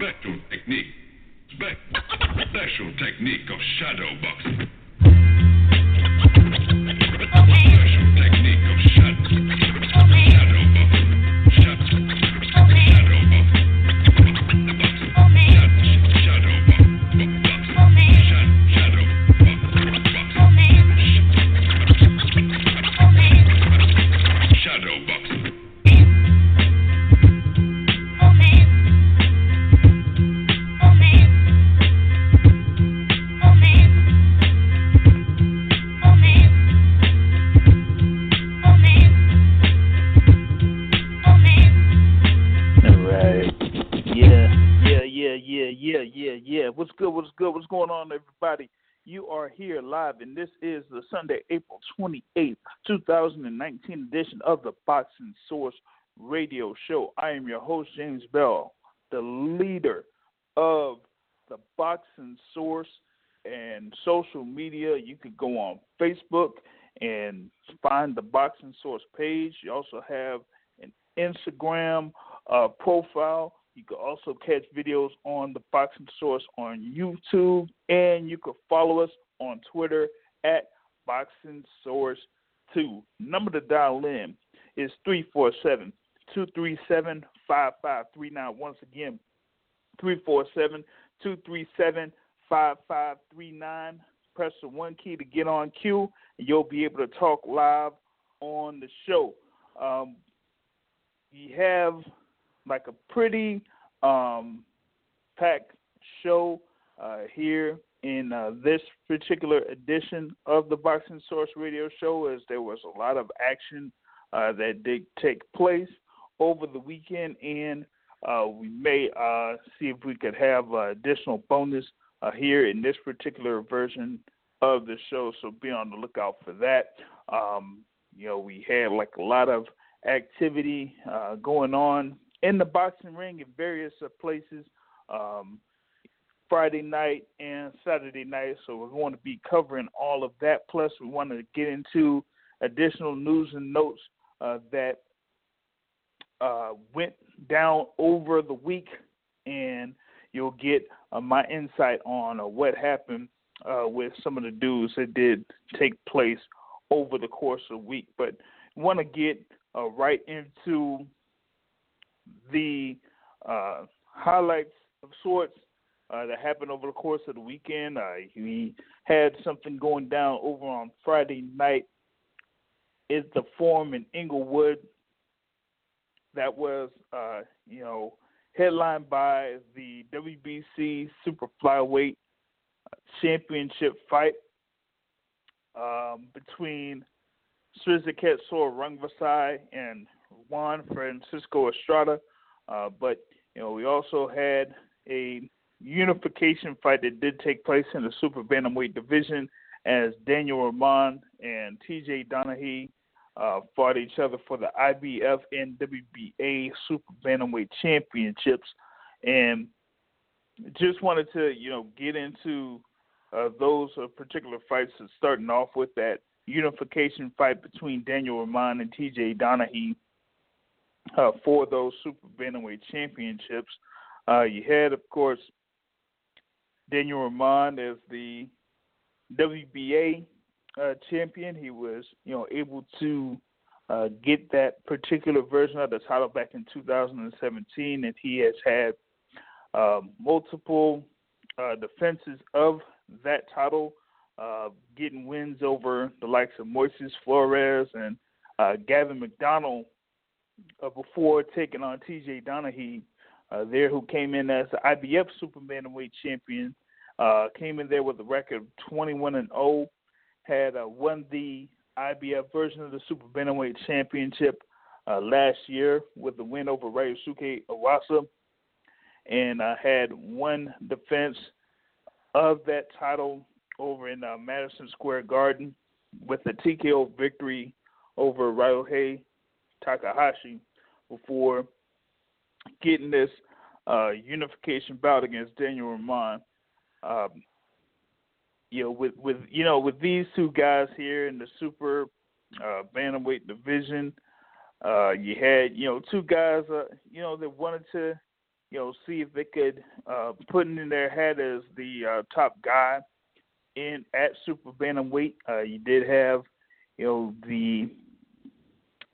Special technique. Spe- special technique of shadow boxing. You are here live, and this is the Sunday, April 28th, 2019 edition of the Boxing Source Radio Show. I am your host, James Bell, the leader of the Boxing Source and social media. You could go on Facebook and find the Boxing Source page. You also have an Instagram uh, profile. You can also catch videos on the Boxing Source on YouTube, and you can follow us on Twitter at Boxing Source 2. Number to dial in is 347 237 5539. Once again, 347 237 5539. Press the one key to get on queue, and you'll be able to talk live on the show. Um, we have like a pretty um, packed show uh, here in uh, this particular edition of the Boxing Source Radio Show, as there was a lot of action uh, that did take place over the weekend, and uh, we may uh, see if we could have uh, additional bonus here in this particular version of the show. So be on the lookout for that. Um, you know, we had like a lot of activity going on in the boxing ring in various uh, places. Um, Friday night and Saturday night, so we're going to be covering all of that. Plus, we want to get into additional news and notes uh, that uh, went down over the week, and you'll get uh, my insight on uh, what happened with some of the dudes that did take place over the course of the week. But want to get right into the uh, highlights of sorts uh, that happened over the course of the weekend. Uh, we had something going down over on Friday night. It's the forum in Inglewood that was, uh, you know, headlined by the WBC Super Flyweight Championship fight um, between Srisaket Sor Rungvisai and Juan Francisco Estrada. Uh, but you know, we also had a unification fight that did take place in the super bantamweight division as Daniel Roman and T.J. Doheny uh, fought each other for the IBF and WBA super bantamweight championships, and just wanted to you know get into uh, those uh, particular fights. Starting off with that unification fight between Daniel Roman and T.J. Doheny uh, for those super bantamweight championships. Uh, you had, of course, Daniel Roman as the WBA uh, champion. He was, you know, able to uh, get that particular version of the title back in 2017, and he has had um, multiple uh, defenses of that title, uh, getting wins over the likes of Moises Flores and Gavin McDonald uh, before taking on T.J. Doheny uh, there, who came in as the IBF Super Bantamweight champion. Uh, came in there with a record of 21 and 0. Had uh, won the IBF version of the Super Bantamweight Championship uh, last year with the win over Ryosuke Iwasa, and uh, had one defense of that title over in Madison Square Garden with a TKO victory over Ryohei Takahashi before getting this uh, unification bout against Daniel Roman. Um, you know, with with you know with these two guys here in the super uh, bantamweight division, uh, you had you know two guys uh, you know that wanted to you know, see if they could uh, put in their head as the uh, top guy in at super bantamweight. Uh, you did have, you know, the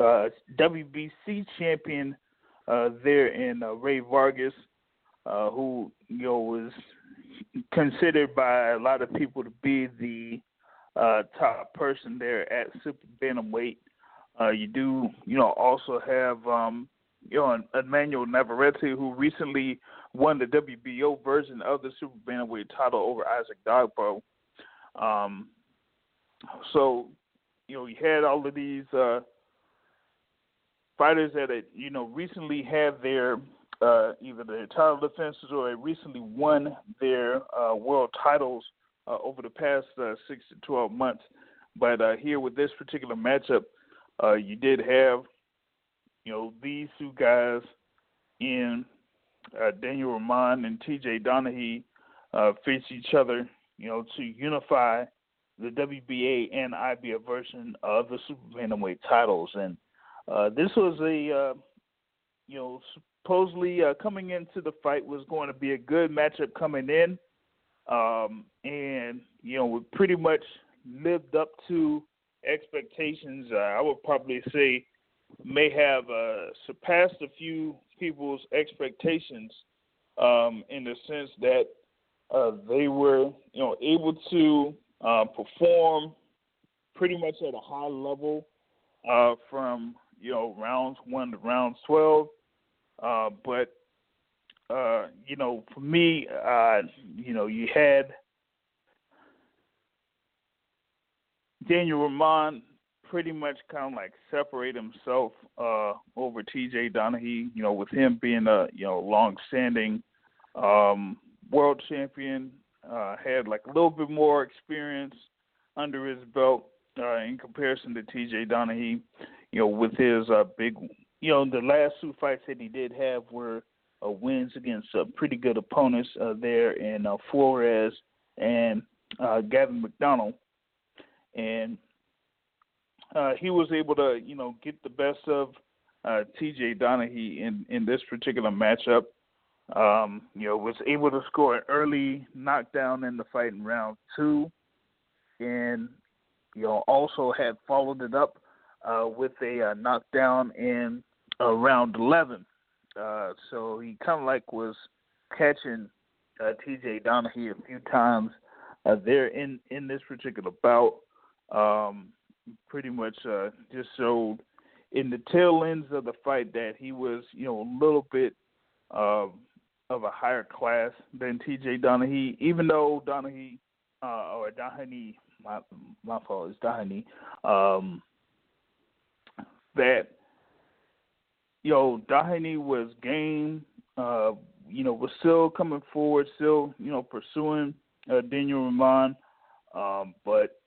uh, WBC champion uh, there in uh, Rey Vargas, uh, who you know was considered by a lot of people to be the uh, top person there at super bantamweight. Uh, you do, you know, also have um, you know Emmanuel Navarrete, who recently won the WBO version of the super bantamweight title over Isaac Dogboe. Um, so, you know, you had all of these uh, fighters that had, you know recently had their uh, either their title defenses or had recently won their uh, world titles uh, over the past uh, six to twelve months. But uh, here with this particular matchup, uh, you did have you know these two guys in Daniel Roman and T.J. Doheny face each other, you know, to unify the WBA and IBF version of the super bantamweight titles and uh, this was a, uh, you know, supposedly uh, coming into the fight was going to be a good matchup coming in, um, and you know, we pretty much lived up to expectations. Uh, I would probably say may have uh, surpassed a few people's expectations um, in the sense that they were, you know, able to perform pretty much at a high level from you know, rounds one to rounds twelve. Uh, but uh, you know, for me, uh, you know, you had Daniel Roman pretty much kind of like separate himself uh, over T.J. Doheny. You know, with him being a you know long-standing um, world champion, uh, had like a little bit more experience under his belt uh, in comparison to T.J. Doheny you know, with his uh, big, you know, the last two fights that he did have were uh, wins against uh, pretty good opponents uh, there in uh, Flores and uh, Gavin McDonald, and uh, he was able to, you know, get the best of uh, T.J. Doheny in in this particular matchup. Um, you know, was able to score an early knockdown in the fight in round two, and you know also had followed it up uh, with a uh, knockdown in uh, round 11. Uh, so he kind of like was catching uh, T.J. Doheny a few times uh, there in in this particular bout. Um, pretty much uh, just showed in the tail ends of the fight that he was, you know, a little bit uh, of a higher class than T.J. Doheny, even though Doheny uh, or Doheny, my my fault is Doheny. Um, that you know Doheny was game. Uh, you know, was still coming forward, still you know pursuing uh, Daniel Roman, um, but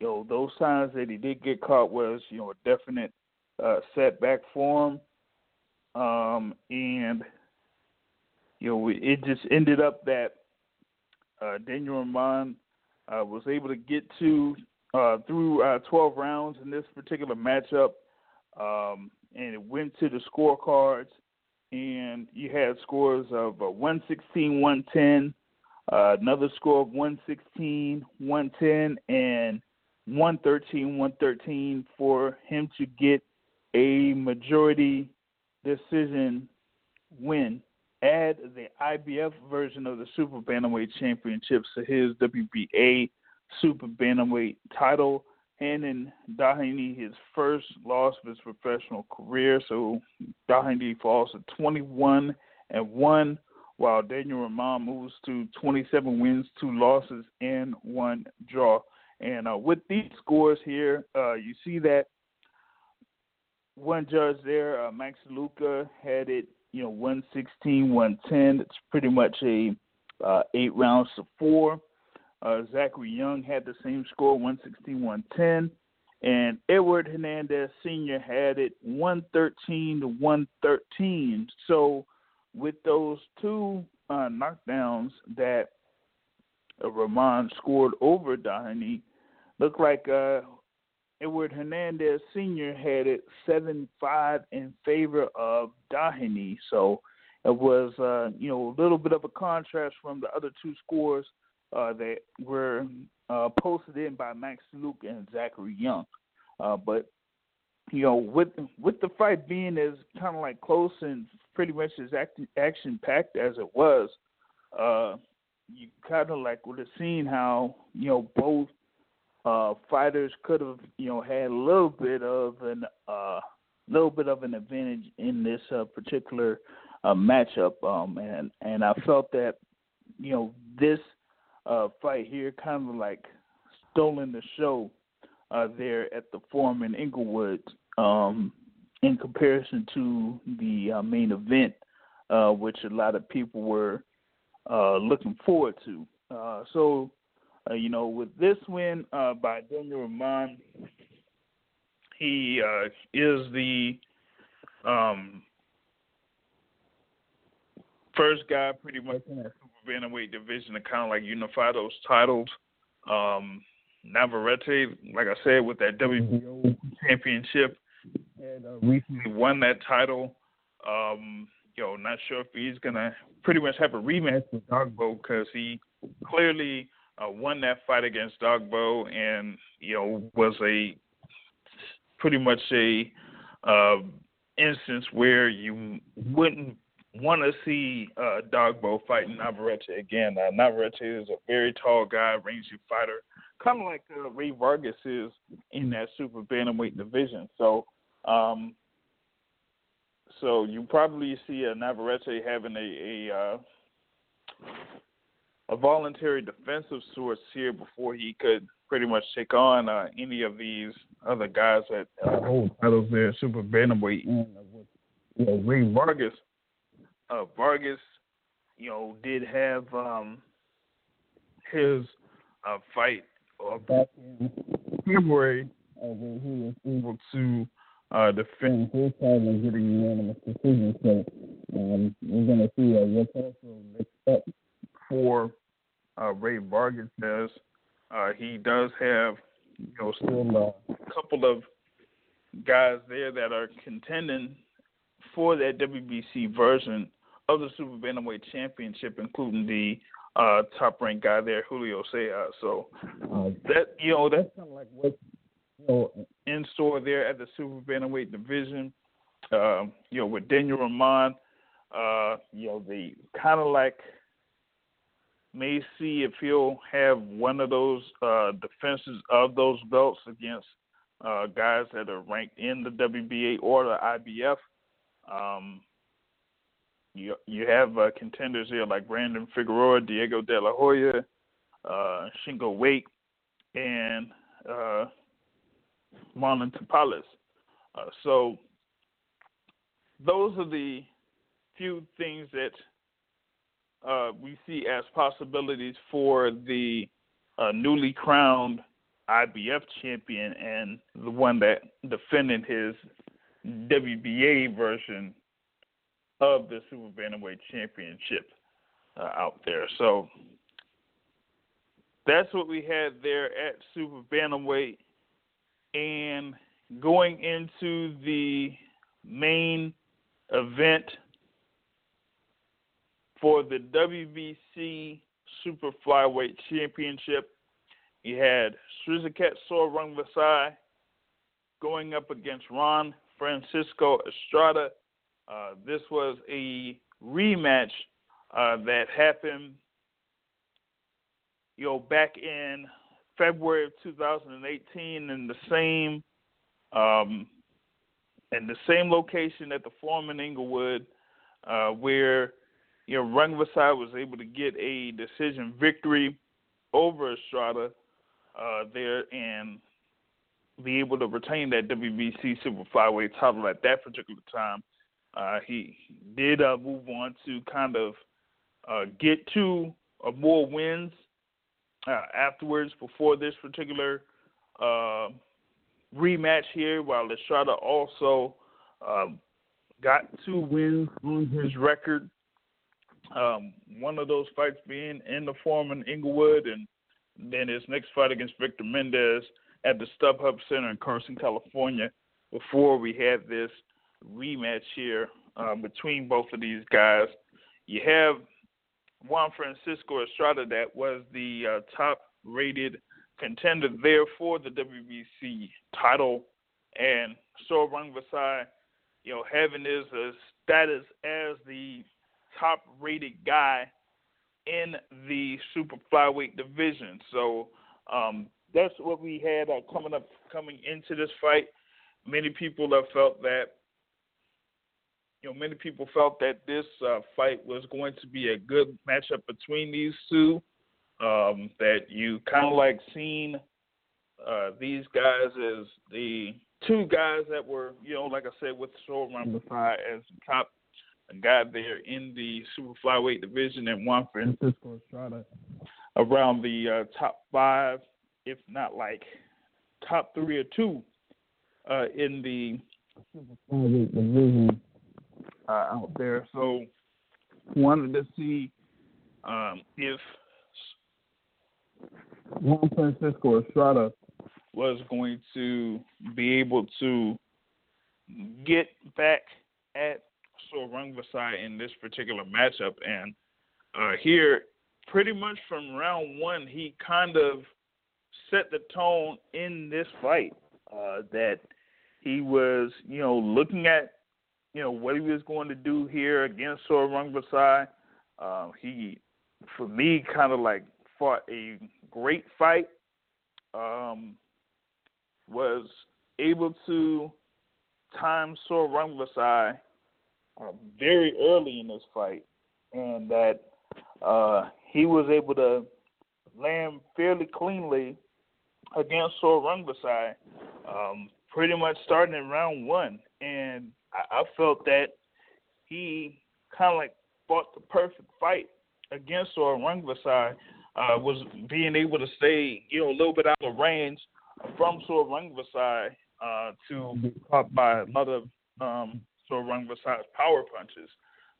you know those times that he did get caught was you know a definite uh, setback for him, um, and you know it just ended up that uh, Daniel Roman uh, was able to get to uh, through uh, 12 rounds in this particular matchup um, and it went to the scorecards, and you had scores of uh, 116, 110, uh, another score of 116, 110, and 113, 113 for him to get a majority decision win. Add the IBF version of the Super Bantamweight Championships to his WBA Super Bantamweight title handing Doheny his first loss of his professional career. So Doheny falls to 21 and 1, while Daniel Roman moves to 27 wins, two losses, and one draw. And uh, with these scores here, uh, you see that one judge there, uh, Max Luca, had it, you know, 116, 110. It's pretty much a uh, eight rounds to four. Uh, Zachary Young had the same score, 116 110. And Edward Hernandez Sr. had it 113 to 113. So, with those two uh, knockdowns that Roman scored over Doheny, looked like uh, Edward Hernandez Sr. had it 7 5 in favor of Doheny. So, It was, uh, you know, a little bit of a contrast from the other two scores uh, that were uh, posted in by Max Luke and Zachary Young. Uh, but you know, with with the fight being as kind of like close and pretty much as action packed as it was, uh, you kind of like would have seen how you know both uh, fighters could have you know had a little bit of an uh, little bit of an advantage in this uh, particular uh, matchup, um, and and I felt that you know this uh, fight here kind of like stolen the show uh, there at the Forum in Inglewood um, in comparison to the uh, main event, uh, which a lot of people were uh, looking forward to. Uh, so, uh, you know, with this win uh, by Daniel Roman, he is the um, first guy pretty much in that super bantamweight division to kind of like unify those titles. Um, Navarrete, like I said, with that WBO championship, uh, recently won that title. Um, you know, not sure if he's gonna pretty much have a rematch with Dogboe because he clearly uh, won that fight against Dogboe, and you know was a pretty much a uh, instance where you wouldn't want to see uh, Dogboe fighting Navarrete again. Uh, Navarrete is a very tall guy, rangy fighter, kind of like uh, Rey Vargas is in that super bantamweight division. So, um, so you probably see a Navarrete having a a, uh, a voluntary defensive source here before he could pretty much take on uh, any of these other guys that uh, hold titles there, super bantamweight. And, you know, Rey Vargas, uh, Vargas, you know, did have um, his uh, fight uh, back in February uh, where he was able to uh, defend his title and get a unanimous decision. So um, we're going to see uh, what's also next up for uh, Rey Vargas as uh, he does have, you know, still a couple of guys there that are contending for that WBC version of the Super Bantamweight Championship, including the uh, top ranked guy there, Julio Ceja. So uh, that you know that's kind of like what you know in store there at the Super Bantamweight division. Uh, you know with Daniel Roman, uh, you know the kind of like may see if he'll have one of those uh, defenses of those belts against uh, guys that are ranked in the WBA or the IBF. Um, you you have uh, contenders here like Brandon Figueroa, Diego De La Hoya, uh, Shingo Wake, and uh, Marlon Tapales. Uh, so those are the few things that uh, we see as possibilities for the uh, newly crowned IBF champion and the one that defended his WBA version of the Super Bantamweight Championship uh, out there. So that's what we had there at Super Bantamweight. And going into the main event for the WBC Super Flyweight Championship, you had Srisaket Sor Rungvisai going up against Juan Francisco Estrada. Uh, this was a rematch uh, that happened, you know, back in February of 2018 in the same um, in the same location at the Forum in Inglewood, uh, where you know Rungvisai was able to get a decision victory over Estrada uh, there and be able to retain that WBC Super Flyweight title at that particular time. Uh, he did uh, move on to kind of uh, get two or more wins uh, afterwards before this particular uh, rematch here, while Estrada also um, got two wins on his record. Um, one of those fights being in the Forum in Inglewood, and then his next fight against Victor Mendez at the StubHub Center in Carson, California, before we had this rematch here uh, between both of these guys. You have Juan Francisco Estrada that was the uh, top rated contender there for the WBC title, and Sor Rungvisai, you know, having his uh, status as the top rated guy in the super flyweight division. So um, that's what we had uh, coming up coming into this fight. Many people have felt that you know many people felt that this uh, fight was going to be a good matchup between these two. Um, that you kind of like seen uh, these guys as the two guys that were you know like I said with Sor Rungvisai as top guy there in the super flyweight division and Juan Francisco Estrada around the uh, top five, if not like top three or two uh, in the super flyweight division uh, out there. So wanted to see um, if Juan Francisco Estrada was going to be able to get back Sor Rungvisai in this particular matchup. And uh, here, pretty much from round one, he kind of set the tone in this fight uh, that he was, you know, looking at, you know, what he was going to do here against Sor Rungvisai. Uh, he, for me, kind of like fought a great fight. Um, was able to time Sor Rungvisai uh, very early in this fight, and that uh, he was able to land fairly cleanly against Sor Rungvisai, um, pretty much starting in round one. And I, I felt that he kind of like fought the perfect fight against Sor Rungvisai, uh, was being able to stay, you know, a little bit out of range from Sor Rungvisai uh, to be caught by a lot um, Sor Rungvisai's power punches.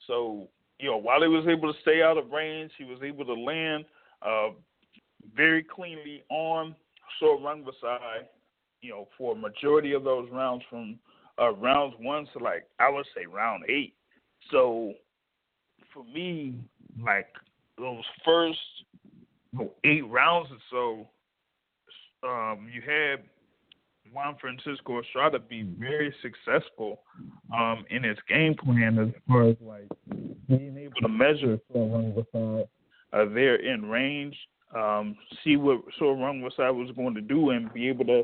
So, you know, while he was able to stay out of range, he was able to land uh, very cleanly on Sor Rungvisai, you know, for a majority of those rounds from uh, rounds one to like, I would say round eight. So for me, like those first you know, eight rounds or so, um, you had Juan Francisco Estrada be very successful um, in his game plan as far as like being able to measure Sor Rungvisai uh, there in range, um, see what Sor Rungvisai was going to do, and be able to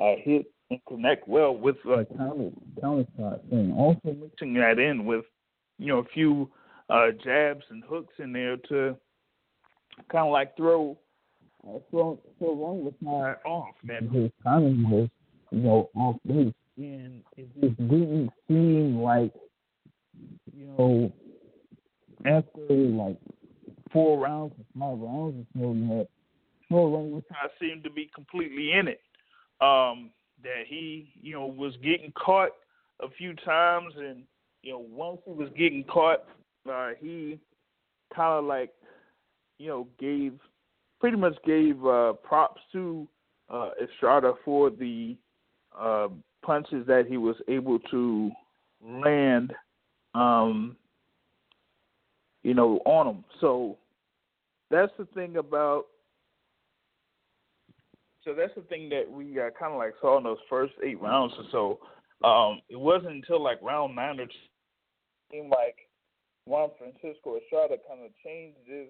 uh, hit and connect well with uh, counter counter shots, and also mixing that in with you know a few uh, jabs and hooks in there to kind of like throw uh, throw Sor Rungvisai off, and his timing was you know, off base. And it just didn't seem like, you know, after like four rounds or five rounds or so, that Sor Rungvisai seemed to be completely in it. Um, that he, you know, was getting caught a few times, and you know, once he was getting caught, uh, he kind of like, you know, gave pretty much gave uh, props to uh, Estrada for the uh, punches that he was able to land, um, you know, on him. So that's the thing about. So that's the thing that we uh, kind of like saw in those first eight rounds or so. Um, it wasn't until like round nine or seemed like Juan Francisco Estrada kind of changed his,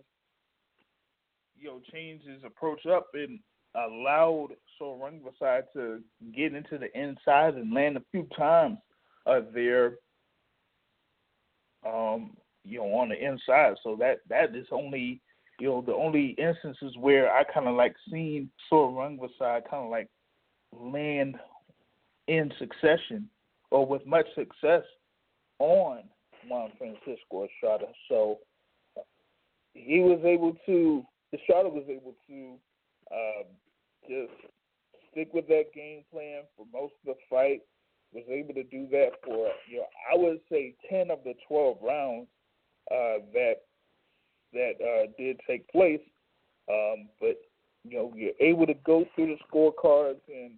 you know, changed his approach up and allowed Sor Rungvisai to get into the inside and land a few times uh, there, um, you know, on the inside. So that that is only, you know, the only instances where I kind of like seen Sor Rungvisai kind of like land in succession or with much success on Juan Francisco Estrada. So he was able to, Estrada was able to uh, just stick with that game plan for most of the fight. Was able to do that for you know I would say ten of the twelve rounds uh, that that uh, did take place. Um, but you know you're able to go through the scorecards and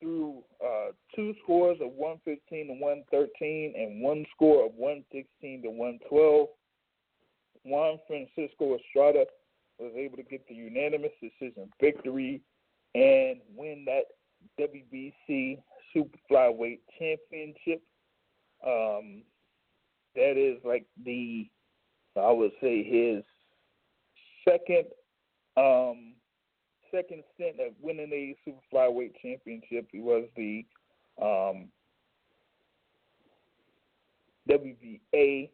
through uh, two scores of 115 to 113 and one score of 116 to 112. Juan Francisco Estrada was able to get the unanimous decision victory and win that WBC Super Flyweight Championship. Um, that is like the, I would say, his second um, second stint of winning a super flyweight championship. He was the um, WBA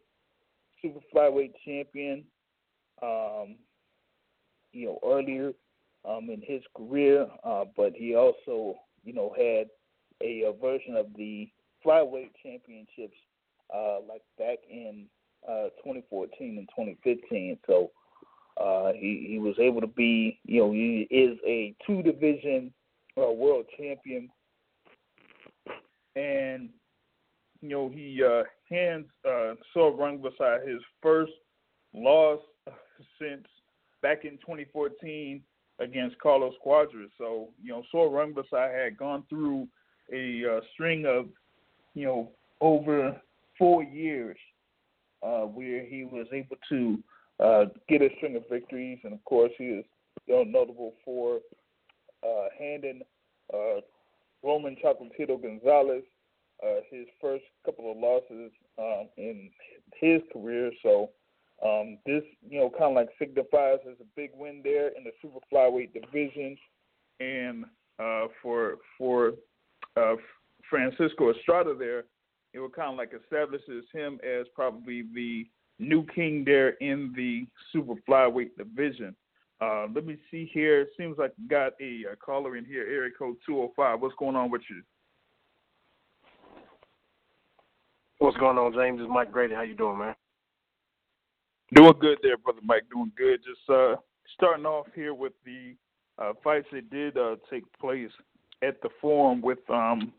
super flyweight champion. Um, you know, earlier um, in his career, uh, but he also, you know, had a, a version of the flyweight championships uh, like back in uh, 2014 and 2015. So uh, he he was able to be, you know, he is a two division uh, world champion, and you know he uh, hands uh, Sor beside his first loss since back in 2014 against Carlos Cuadras. So you know Sor Rungvisai had gone through a uh, string of you know over four years uh, where he was able to uh, get a string of victories, and of course he is notable for uh, handing uh, Roman Chocolatito Gonzalez uh, his first couple of losses um, in his career. So um, this, you know, kind of like signifies as a big win there in the super flyweight division, and uh, for for uh, Francisco Estrada there, it would kind of like establishes him as probably the new king there in the super flyweight division. Uh, let me see here. Seems like got a, a caller in here, area code 205. What's going on with you? What's going on, James? It's Mike Grady. How you doing, man? Doing good there, brother Mike. Doing good. Just uh, starting off here with the uh, fights that did uh, take place at the forum with um,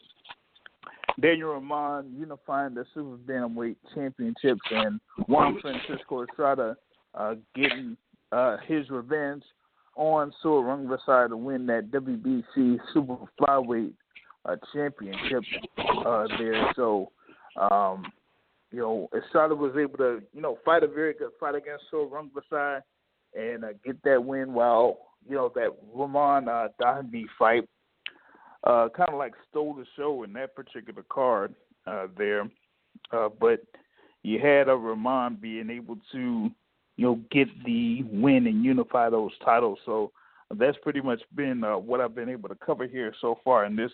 Daniel Roman unifying the super bantamweight championships and Juan Francisco Estrada uh, getting uh, his revenge on Sor Rungvisai to win that WBC super flyweight uh, championship there. So, um, you know, Estrada was able to, you know, fight a very good fight against Sor Rungvisai and uh, get that win while, you know, that Roman uh, Doheny fight uh, kind of like stole the show in that particular card uh, there. Uh, but you had a Roman being able to, you know, get the win and unify those titles. So that's pretty much been uh, what I've been able to cover here so far in this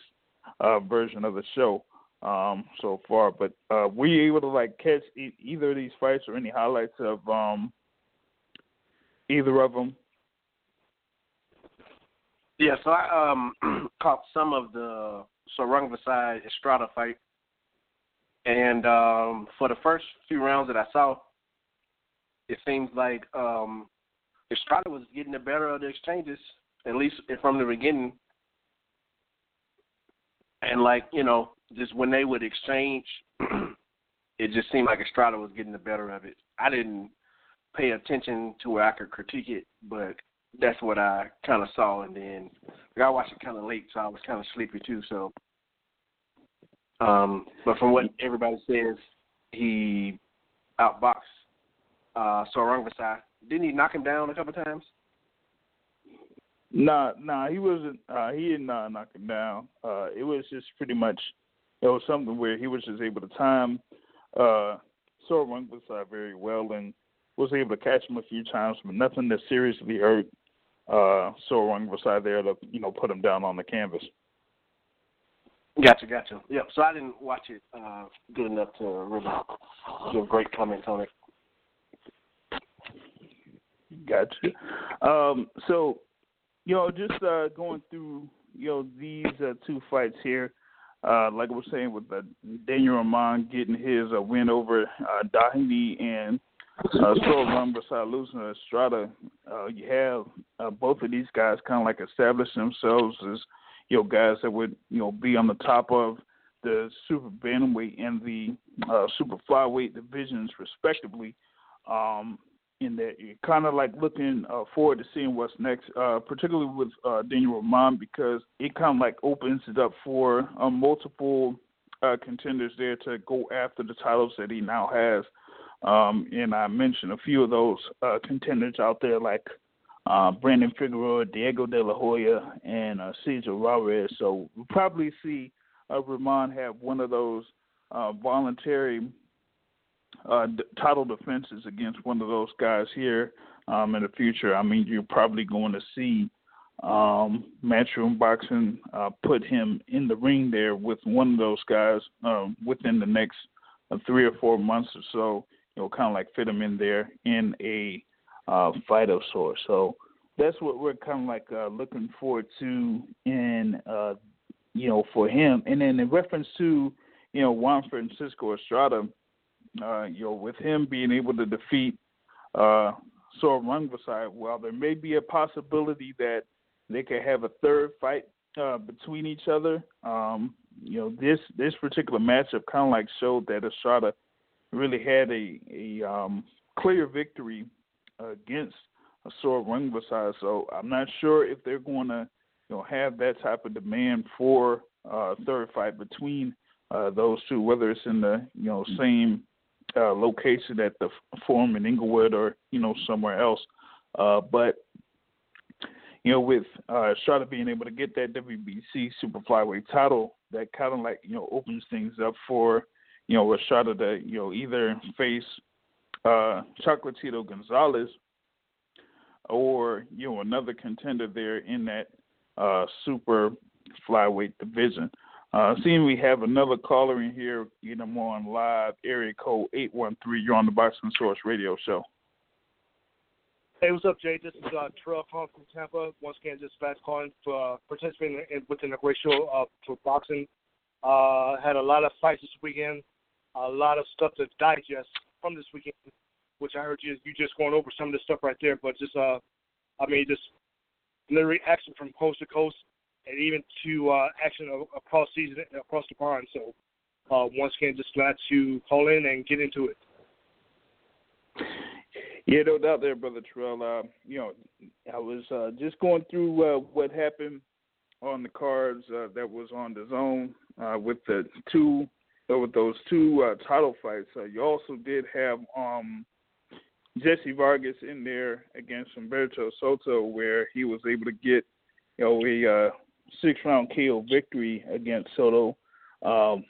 uh, version of the show um, so far. But uh, were you able to like catch e- either of these fights or any highlights of um, either of them? Yeah, so I um caught some of the Sor Rungvisai Estrada fight, and um for the first few rounds that I saw, it seems like um Estrada was getting the better of the exchanges, at least from the beginning. And like you know, just when they would exchange, it just seemed like Estrada was getting the better of it. I didn't pay attention to where I could critique it, but that's what I kind of saw, and then like, I watched it kind of late, so I was kind of sleepy too. So, um, but from what everybody says, he outboxed uh, Sor Rungvisai. Didn't he knock him down a couple times? Nah, nah, he wasn't. Uh, he didn't uh, knock him down. Uh, it was just pretty much, it was something where he was just able to time uh, Sor Rungvisai very well and was able to catch him a few times, but nothing that seriously hurt uh, Sor Rungvisai there to you know put him down on the canvas. Gotcha, gotcha. Yep. So I didn't watch it uh, good enough to really give great comments on it. Gotcha. Um, so, you know, just uh, going through, you know, these uh, two fights here, uh, like I was saying with uh, Daniel Roman getting his uh, win over uh, Doheny and uh, Sor Rungvisai losing to Estrada, uh, you have uh, both of these guys kind of like establish themselves as you know guys that would you know be on the top of the super bantamweight and the uh, super flyweight divisions respectively. Um, in that you're kind of like looking uh, forward to seeing what's next, uh, particularly with uh, Daniel Roman, because it kind of like opens it up for uh, multiple uh, contenders there to go after the titles that he now has. Um, and I mentioned a few of those uh, contenders out there, like uh, Brandon Figueroa, Diego De La Hoya, and Cesar Juarez. So we'll probably see Roman have one of those voluntary uh, title defenses against one of those guys here um, in the future. I mean, you're probably going to see um, Matchroom Boxing uh, put him in the ring there with one of those guys uh, within the next uh, three or four months or so. You know, kind of like fit him in there in a uh, fight of sorts. So that's what we're kind of like uh, looking forward to in uh, you know for him. And then in reference to you know Juan Francisco Estrada, uh, you know with him being able to defeat uh, Sor Rungvisai, while there may be a possibility that they could have a third fight uh, between each other. Um, you know this this particular matchup kind of like showed that Estrada really had a a um, clear victory against Sor Rungvisai. So I'm not sure if they're going to, you know, have that type of demand for uh, a third fight between uh, those two, whether it's in the you know same uh, location at the Forum in Inglewood or you know somewhere else. Uh, but you know, with uh, Estrada being able to get that WBC super flyweight title, that kind of like you know opens things up for you know Estrada to you know either face uh, Chocolatito Gonzalez or you know another contender there in that uh, super flyweight division. Uh, seeing we have another caller in here, you know, on live area code eight one three. You're on the Boxing Source Radio Show. Hey, what's up, Jay? This is uh, Terrell calling from Tampa. Once again, just fast calling for uh, participating in, within a great show uh, for boxing. Uh, had a lot of fights this weekend, a lot of stuff to digest from this weekend, which I heard you you just going over some of the stuff right there. But just uh, I mean, just literally action from coast to coast, and even to uh, action across season across the pond. So uh, once again, just glad to call in and get into it. Yeah, no doubt there, brother Terrell. Uh, you know, I was uh, just going through uh, what happened on the cards uh, that was on DAZN uh, with the two so with those two uh, title fights, uh, you also did have um, Jesse Vargas in there against Humberto Soto, where he was able to get you know a uh, six round KO victory against Soto. Um,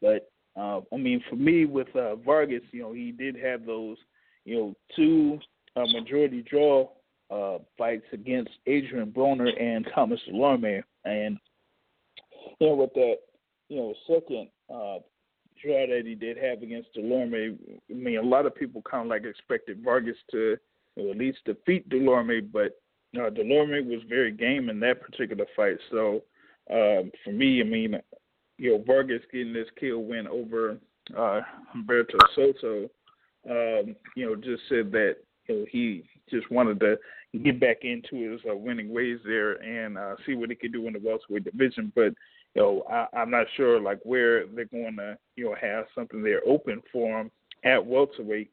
but uh, I mean, for me with uh, Vargas, you know, he did have those you know two uh, majority draw uh, fights against Adrian Broner and Thomas Dulorme, and you know with that you know second uh, draw that he did have against Dulorme, I mean, a lot of people kind of like expected Vargas to you know, at least defeat Dulorme, but uh, Dulorme was very game in that particular fight. So uh, for me, I mean, you know, Vargas getting this kill win over uh, Humberto Soto, um, you know, just said that you know, he just wanted to get back into his uh, winning ways there and uh, see what he could do in the welterweight division. But you know, I, I'm not sure like where they're going to, you know, have something there open for him at welterweight.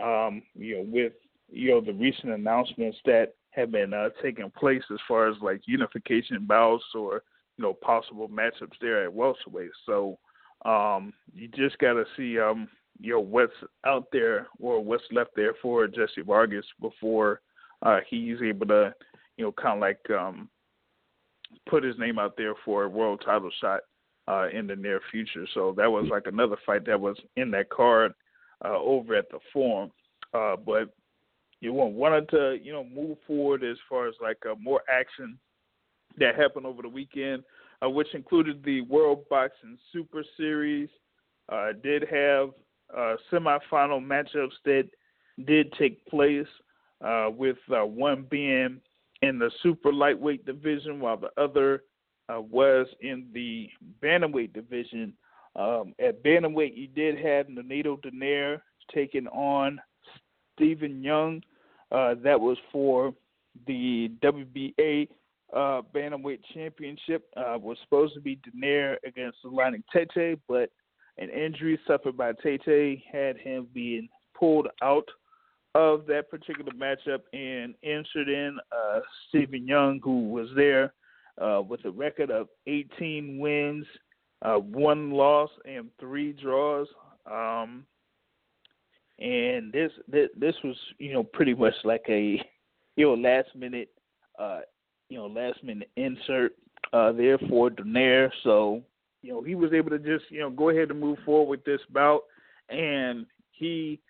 Um, you know, with you know the recent announcements that have been uh, taking place as far as like unification bouts or you know possible matchups there at welterweight. So um, you just got to see um, you know what's out there or what's left there for Jesse Vargas before uh, he's able to you know kind of like um, put his name out there for a world title shot uh, in the near future. So that was like another fight that was in that card uh, over at the Forum. Uh, but you wanted to you know move forward as far as like uh, more action that happened over the weekend, uh, which included the World Boxing Super Series. Uh, did have uh, semifinal matchups that did take place, uh, with uh, one being in the super lightweight division, while the other uh, was in the bantamweight division. Um, at bantamweight, you did have Nonito Donaire taking on Stephen Young. Uh, that was for the WBA uh, bantamweight championship. Uh, was supposed to be Donaire against Zolani Tete, but an injury suffered by Tete had him being pulled out of that particular matchup and entered in uh, Stephen Young, who was there uh, with a record of 18 wins, uh, one loss, and three draws. Um, and this, this this was you know pretty much like a you know last minute uh, you know last minute insert uh, there for Donaire. So you know he was able to just you know go ahead and move forward with this bout, and he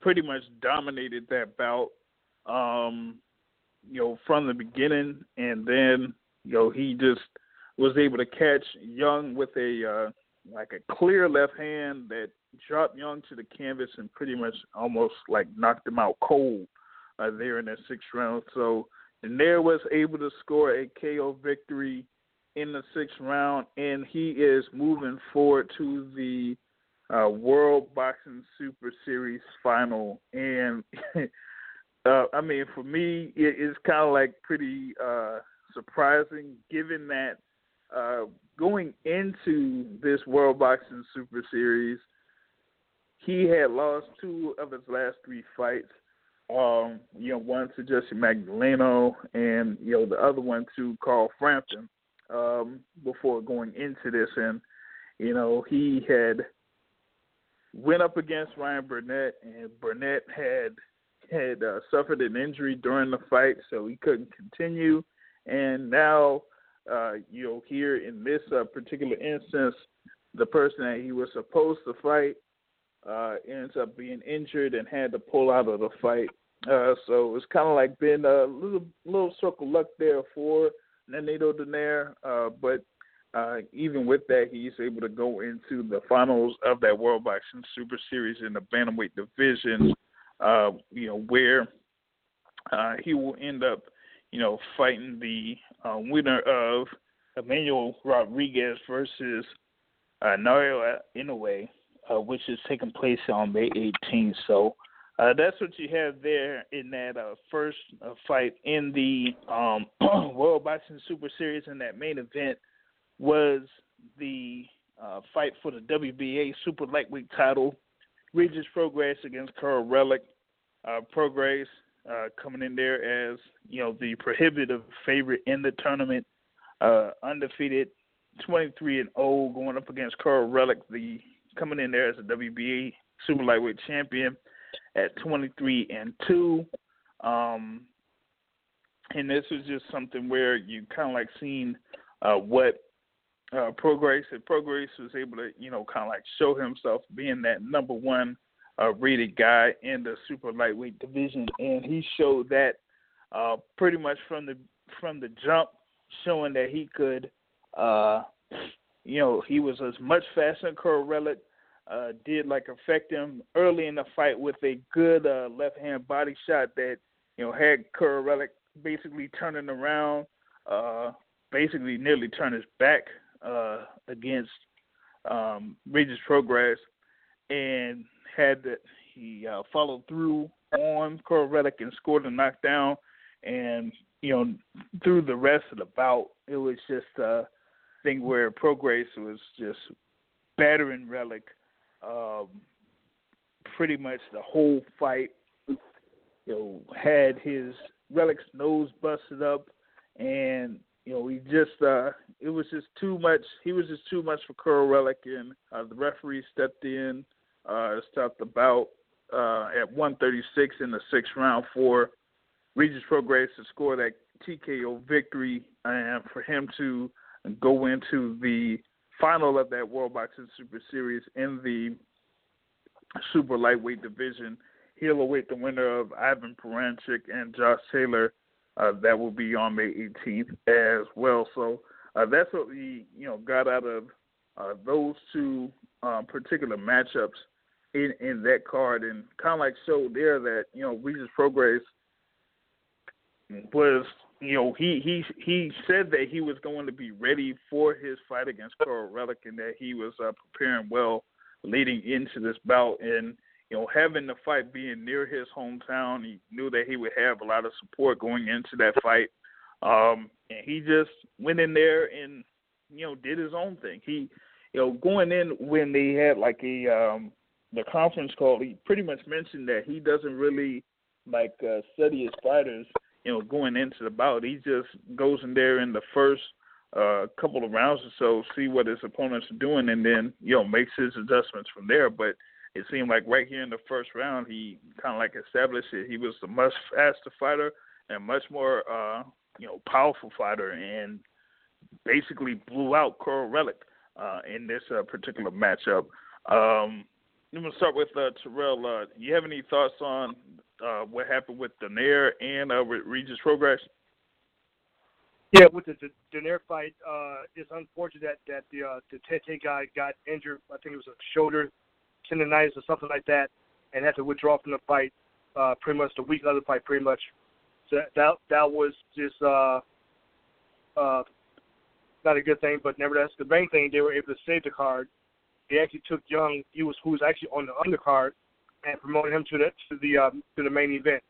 pretty much dominated that bout. Um, you know from the beginning, and then you know he just was able to catch Young with a uh, like a clear left hand that dropped Young to the canvas and pretty much almost like knocked him out cold uh, there in that sixth round. So Nair was able to score a KO victory in the sixth round, and he is moving forward to the uh, World Boxing Super Series final. And uh, I mean, for me, it, it's kind of like pretty uh, surprising, given that uh, going into this World Boxing Super Series, he had lost two of his last three fights. Um, you know, one to Jesse Magdaleno and, you know, the other one to Carl Frampton um, before going into this. And, you know, he had went up against Ryan Burnett, and Burnett had had uh, suffered an injury during the fight, so he couldn't continue. And now, uh, you know, here in this uh, particular instance, the person that he was supposed to fight uh, ends up being injured and had to pull out of the fight. Uh, so it's kind of like been a little little circle luck there for Nonito Donaire, uh, but uh, even with that, he's able to go into the finals of that World Boxing Super Series in the bantamweight division, uh, you know, where uh, he will end up, you know, fighting the uh, winner of Emmanuel Rodriguez versus uh, Naoya Inoue uh, which is taking place on May 18th. So uh, that's what you have there in that uh, first uh, fight in the um, World Boxing Super Series. In that main event was the uh, fight for the WBA Super Lightweight title. Regis Prograis against Kiryl Relikh. Uh, Prograis uh, coming in there as you know the prohibitive favorite in the tournament, undefeated, 23 and 0, going up against Kiryl Relikh, the coming in there as a WBA super lightweight champion at 23 and 2. Um, and this was just something where you kind of like seen uh, what uh, Prograis and Prograis was able to, you know, kind of like show himself being that number one uh, rated guy in the super lightweight division, and he showed that uh, pretty much from the from the jump, showing that he could uh, you know, he was as much faster than Kiryl Relikh, uh, did like affect him early in the fight with a good uh, left hand body shot that, you know, had Kiryl Relikh basically turning around, uh, basically nearly turn his back uh, against um, Regis Prograis and had that he uh, followed through on Kiryl Relikh and scored a knockdown. And, you know, through the rest of the bout, it was just uh, thing where Prograis was just battering Relikh um, pretty much the whole fight. You know, had his Relikh's nose busted up, and you know he just uh, it was just too much. He was just too much for Kiryl Relikh, and uh, the referee stepped in, uh, stopped the bout uh, at 136 in the sixth round for Regis Prograis to score that TKO victory, and for him to go into the final of that World Boxing Super Series in the super lightweight division. He'll await the winner of Ivan Baranchyk and Josh Taylor. Uh, that will be on May 18th as well. So uh, that's what we you know got out of uh, those two um, particular matchups in in that card, and kind of like showed there that you know Regis Prograis was you know, he he he said that he was going to be ready for his fight against Kiryl Relikh and that he was uh, preparing well leading into this bout. And you know, having the fight being near his hometown, he knew that he would have a lot of support going into that fight. Um, and he just went in there and you know did his own thing. He, you know, going in when they had like a um, the conference call, he pretty much mentioned that he doesn't really like uh, study his fighters, you know, going into the bout. He just goes in there in the first uh, couple of rounds or so, see what his opponents are doing, and then you know makes his adjustments from there. But it seemed like right here in the first round, he kind of like established it. He was a much faster fighter and much more uh, you know powerful fighter, and basically blew out Kiryl Relikh uh, in this uh, particular matchup. Um, I'm gonna start with uh, Terrell. Uh, you have any thoughts on uh, what happened with Donaire and uh, Regis Prograis? Yeah, with the Donaire fight, uh, it's unfortunate that that the uh, the Tete guy got injured. I think it was a shoulder tendonitis or something like that, and had to withdraw from the fight. Uh, pretty much the week of the fight, pretty much. So that that, that was just uh, uh, not a good thing, but nevertheless, the main thing they were able to save the card. They actually took Young, he was who was actually on the undercard, and promoted him to the to the um, to the main event.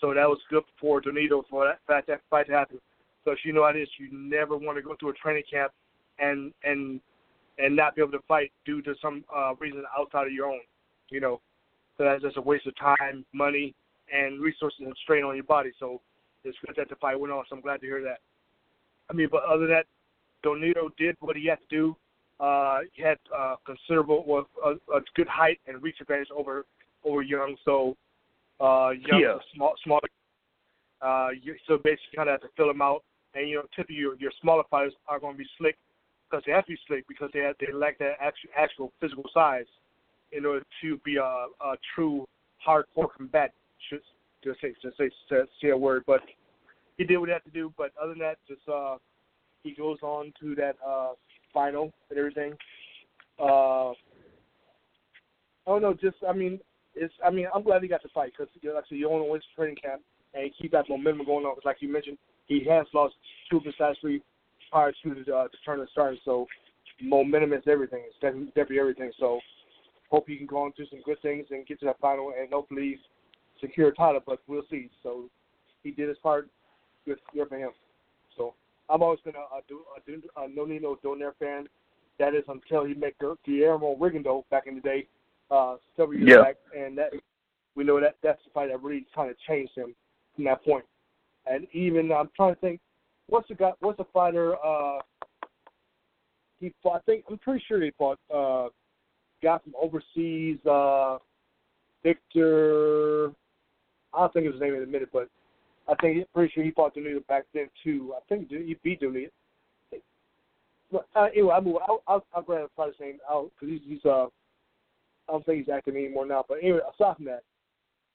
So that was good for Donito for that fact that fight to happen. So you know how it is. You never want to go through a training camp and and and not be able to fight due to some uh, reason outside of your own. You know, so that's just a waste of time, money, and resources and strain on your body. So it's good that the fight went on. So I'm glad to hear that. I mean, but other than that, Donito did what he had to do. Uh, he had uh, considerable, well, a, a good height and reach advantage over over Young. So uh, Young, yeah. small, small. Uh, you, so basically, kind of have to fill him out. And you know, typically your your smaller fighters are going to be slick because they have to be slick because they have, they lack that actual actual physical size in order to be a, a true hardcore combatant. Should to say to say to say a word, but he did what he had to do. But other than that, just uh, he goes on to that uh, final and everything. Uh, I don't know, just I mean, it's I mean I'm glad he got the fight because you know, like you went to training camp and keep that momentum going on. Because like you mentioned, he has lost two last three prior to the, uh, the tournament starting. So momentum is everything. It's definitely, definitely everything. So hope he can go on do some good things and get to that final and hopefully secure a title. But we'll see. So he did his part. Good, good for him. I've always been a, a, a, a Nonito Donaire fan. That is until he met Guillermo Rigondeaux back in the day, uh, several years yeah. back, and that we know that that's the fight that really kind of changed him from that point. And even I'm trying to think, what's the guy? What's the fighter? Uh, he fought. I think I'm pretty sure he fought. Uh, guy from overseas, uh, Victor. I don't think it was his name in a minute, but I think pretty sure he fought Donito back then too. I think he beat Donito. But uh, anyway, I move. I'll, I'll, I'll and find his name out because he's, he's uh, I don't think he's active anymore now. But anyway, aside from that,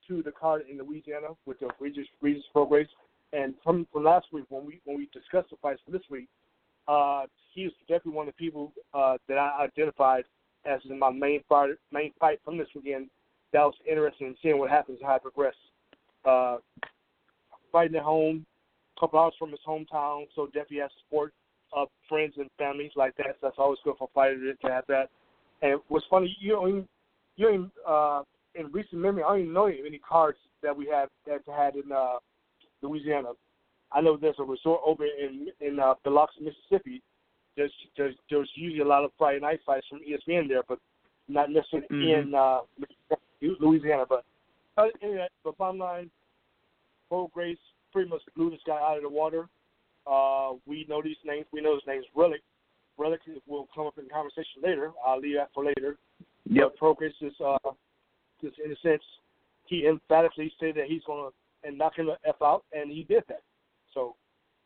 to the card in Louisiana with the Regis Regis Prograis, and from from last week when we when we discussed the fights for this week, uh, he was definitely one of the people uh, that I identified as in my main fight main fight from this weekend. That was interesting in seeing what happens how it progresses. Uh, fighting at home, a couple hours from his hometown, so definitely has support of friends and families like that. So that's always good for a fighter to have that. And what's funny, you don't even, you don't even, uh, in recent memory, I don't even know any cards that we have that had in uh, Louisiana. I know there's a resort over in in uh, Biloxi, Mississippi. There's, there's there's usually a lot of Friday night fights from ESPN there, but not necessarily mm-hmm. in uh, Louisiana. But uh, anyway, but bottom line, Prograis pretty much blew this guy out of the water. Uh, we know these names. We know his name's Relikh. Relikh will come up in conversation later. I'll leave that for later. Yep. But Prograis is, uh, just in a sense, he emphatically said that he's going to and knock him the f out, and he did that. So,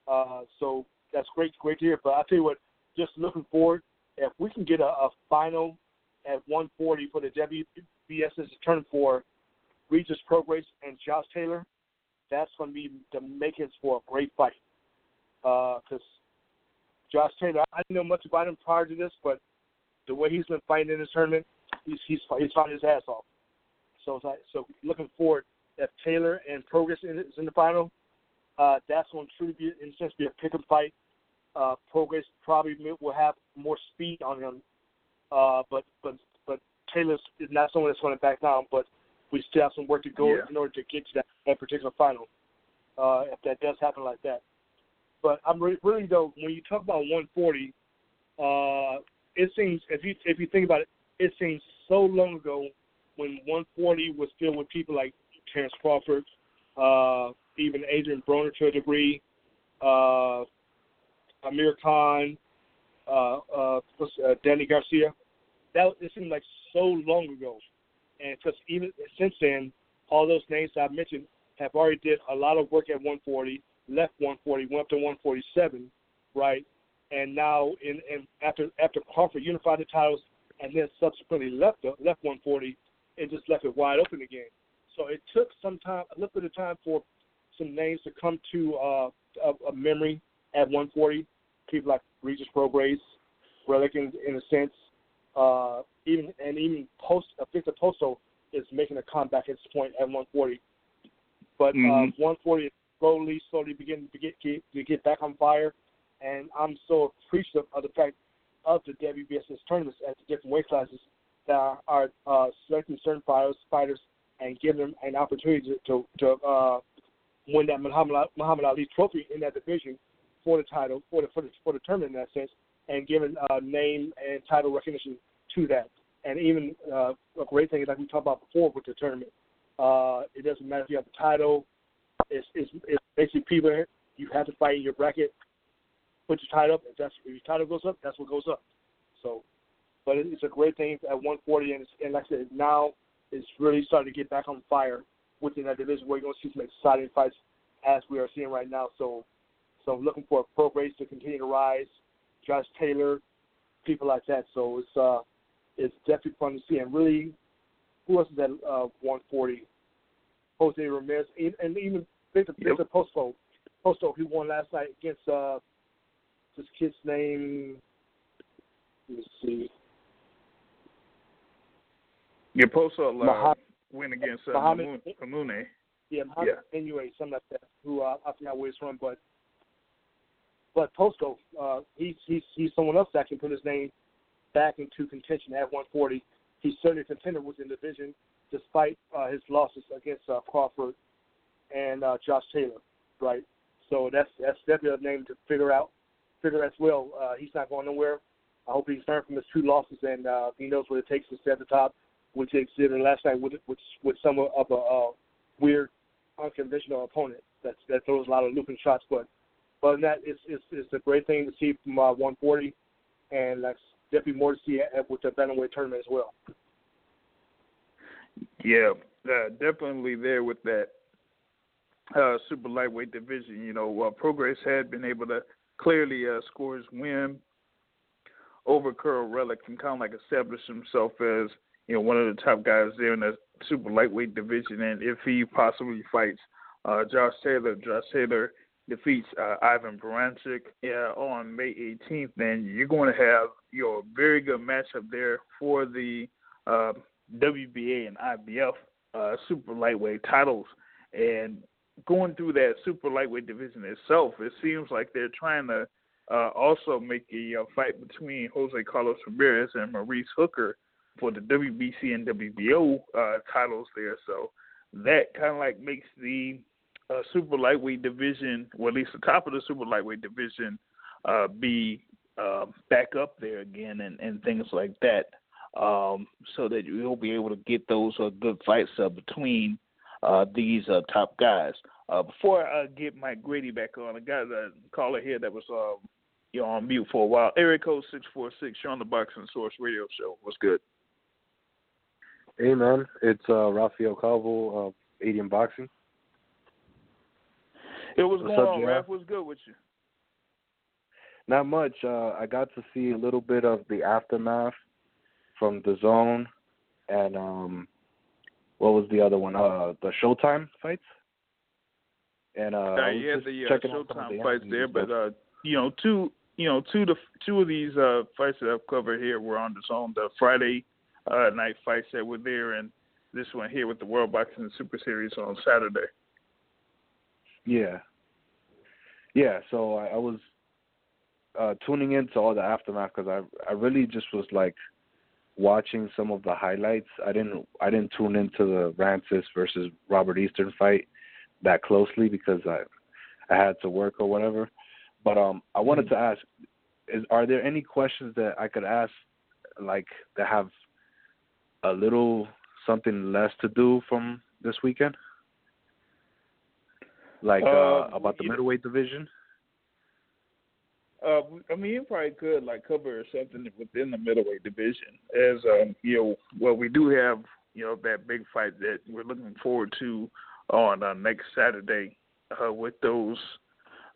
uh, so that's great, great to hear. But I tell you what, just looking forward, if we can get a, a final at 140 for the WBS to turn for Regis Prograis and Josh Taylor, that's going to be the makings for a great fight. Because uh, Josh Taylor, I didn't know much about him prior to this, but the way he's been fighting in this tournament, he's he's, he's fighting his ass off. So so looking forward if Taylor and Prograis is in the final, uh, that's going to truly be, in a sense, be a pick-up fight. Uh, Prograis probably will have more speed on him, uh, but but but Taylor's is not someone that's going to back down. But we still have some work to go yeah. in order to get to that, that particular final. Uh, if that does happen like that, but I'm re- really though when you talk about 140, uh, it seems if you if you think about it, it seems so long ago when 140 was filled with people like Terrence Crawford, uh, even Adrian Broner to a degree, uh, Amir Khan, uh, uh, uh, Danny Garcia. That it seemed like so long ago, and because even since then, all those names I've mentioned have already did a lot of work at 140, left 140, went up to 147, right? And now in, in after after Crawford unified the titles and then subsequently left the, left 140, it just left it wide open again. So it took some time, a little bit of time for some names to come to uh, a, a memory at 140. People like Regis Prograis, Relikh in, in a sense, uh, even and even Post Victor Postol is making a comeback at this point at 140. But mm-hmm. uh, 140 is slowly, slowly beginning to get, get to get back on fire, and I'm so appreciative of the fact of the WBSS tournaments at the different weight classes that are, are uh, selecting certain fighters, fighters and giving them an opportunity to to, to uh, win that Muhammad, Muhammad Ali trophy in that division for the title for the for the, for the tournament in that sense, and giving uh, name and title recognition to that. And even uh, a great thing like we talked about before with the tournament, uh, it doesn't matter if you have the title. It's, it's, it's basically people. You have to fight in your bracket put your title up. If that's if your title goes up, that's what goes up. So, but it's a great thing at 140, and, and like I said, now it's really starting to get back on fire within that division. Where you're going to see some exciting fights as we are seeing right now. So, so I'm looking for Prograis to continue to rise. Josh Taylor, people like that. So it's uh, it's definitely fun to see. And really, who else is at uh, 140? Jose Ramirez, and even Victor, Victor Postol. Postol, he won last night against uh, this kid's name. Let me see. Your postal uh, went against uh, Muhammad Mimoune. Yeah, Muhammad yeah. anyway, something like that. Who uh, I forgot where he's from, but but Postol, uh, he's he's he's someone else that can put his name back into contention at 140. He's certainly a contender within the division, despite uh, his losses against uh, Crawford and uh, Josh Taylor, right? So that's that's definitely a name to figure out figure as well. Uh, he's not going nowhere. I hope he's learned from his two losses and uh, he knows what it takes to stay at the top, which he exhibited last night with with, with some of a uh, weird, unconventional opponent that that throws a lot of looping shots. But but that, it's it's it's a great thing to see from uh, 140, and that's definitely more see at, with the bantamweight tournament as well. Yeah, uh, definitely there with that uh, super lightweight division. You know, uh, Prograis had been able to clearly uh, scores win over Kiryl Relikh and kind of like establish himself as you know one of the top guys there in the super lightweight division. And if he possibly fights uh, Josh Taylor, Josh Taylor defeats uh, Ivan Baranchyk uh, on May 18th, then you're going to have your very good matchup there for the uh, WBA and IBF uh, super lightweight titles. And going through that super lightweight division itself, it seems like they're trying to uh, also make a uh, fight between Jose Carlos Ramirez and Maurice Hooker for the WBC and WBO uh, titles there. So that kind of like makes the uh, super lightweight division, or at least the top of the super lightweight division, uh, be uh, back up there again and, and things like that. Um, so that you'll be able to get those uh, good fights uh, between uh, these top guys. Before I get Mike Grady back on, I got a caller here that was um, you know, on mute for a while. Area code six four six. You're on the Boxing Source Radio Show. What's good? Hey man, it's Rafael Calvo of Adium Boxing. It was going up, on, Raph? What's good with you? Not much. Uh, I got to see a little bit of the aftermath from DAZN and um what was the other one? Uh, the Showtime fights. And uh, uh yeah, the uh, Showtime fights there, but uh, you know, two, you know, two the two of these uh fights that I've covered here were on DAZN. The Friday uh night fights that were there, and this one here with the World Boxing Super Series on Saturday. Yeah. Yeah. So I, I was uh tuning into all the aftermath because I I really just was like watching some of the highlights. I didn't I didn't tune into the Rances versus Robert Easter fight that closely because I I had to work or whatever. But um I wanted mm-hmm. to ask is are there any questions that I could ask like that have a little something less to do from this weekend? Like Uh, uh, about the middleweight division? Uh, I mean, you probably could like cover something within the middleweight division, as um, you know. Well, we do have you know that big fight that we're looking forward to on uh, next Saturday uh, with those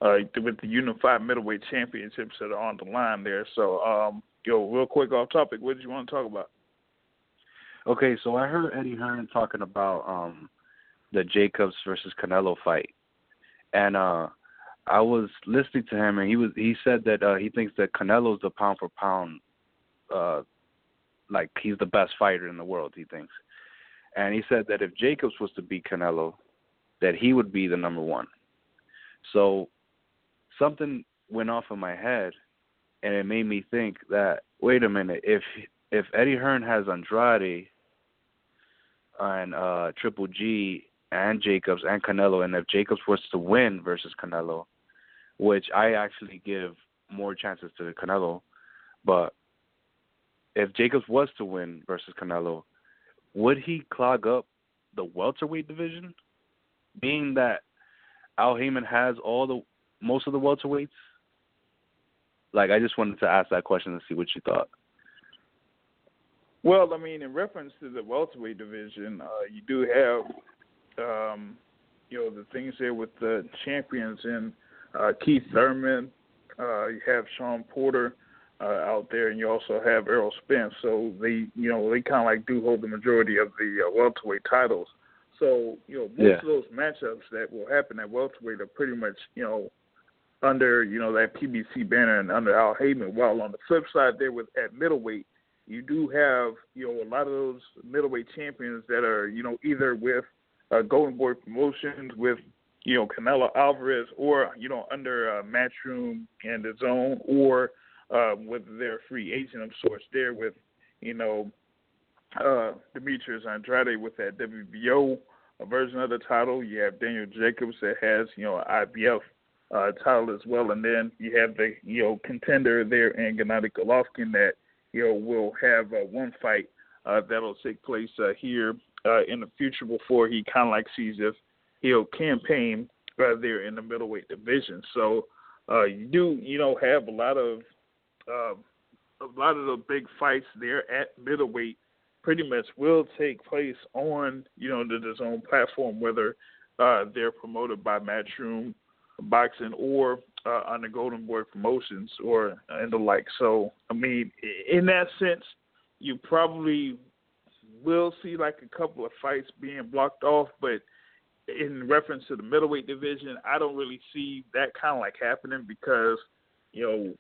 uh, with the unified middleweight championships that are on the line there. So, um, yo, real quick off topic, what did you want to talk about? Okay, so I heard Eddie Hearn talking about um the Jacobs versus Canelo fight, and uh I was listening to him, and he was he said that uh he thinks that Canelo's the pound for pound, uh, like he's the best fighter in the world. He thinks, and he said that if Jacobs was to beat Canelo, that he would be the number one. So something went off in my head, and it made me think that wait a minute, if if Eddie Hearn has Andrade and uh Triple G and Jacobs and Canelo, and if Jacobs was to win versus Canelo, which I actually give more chances to Canelo, but if Jacobs was to win versus Canelo, would he clog up the welterweight division? Being that Al Haymon has all the most of the welterweights? Like I just wanted to ask that question and see what you thought. Well, I mean, in reference to the welterweight division, uh, you do have, um, you know, the things there with the champions and uh, Keith Thurman. Uh, you have Sean Porter uh, out there, and you also have Errol Spence. So they, you know, they kind of like do hold the majority of the uh, welterweight titles. So you know, most Yeah. of those matchups that will happen at welterweight are pretty much, you know, under you know that PBC banner and under Al Haymon. While on the flip side, there with at middleweight you do have you know a lot of those middleweight champions that are you know either with uh, Golden Boy Promotions with you know Canelo Alvarez or you know under uh, Matchroom and the Zone or uh, with their free agent of sorts there with you know uh, Demetrius Andrade with that WBO version of the title. You have Daniel Jacobs that has you know IBF uh, title as well, and then you have the you know contender there in Gennady Golovkin that you know, will have uh, one fight uh, that'll take place uh, here uh, in the future before he kind of like sees if he'll campaign uh, there in the middleweight division. So uh, you do, you know, have a lot of uh, a lot of the big fights there at middleweight. Pretty much will take place on you know the, zone platform, whether uh, they're promoted by Matchroom Boxing or uh, on the Golden Boy Promotions or and the like. So, I mean, in that sense, you probably will see like a couple of fights being blocked off, but in reference to the middleweight division, I don't really see that kind of like happening because, you know,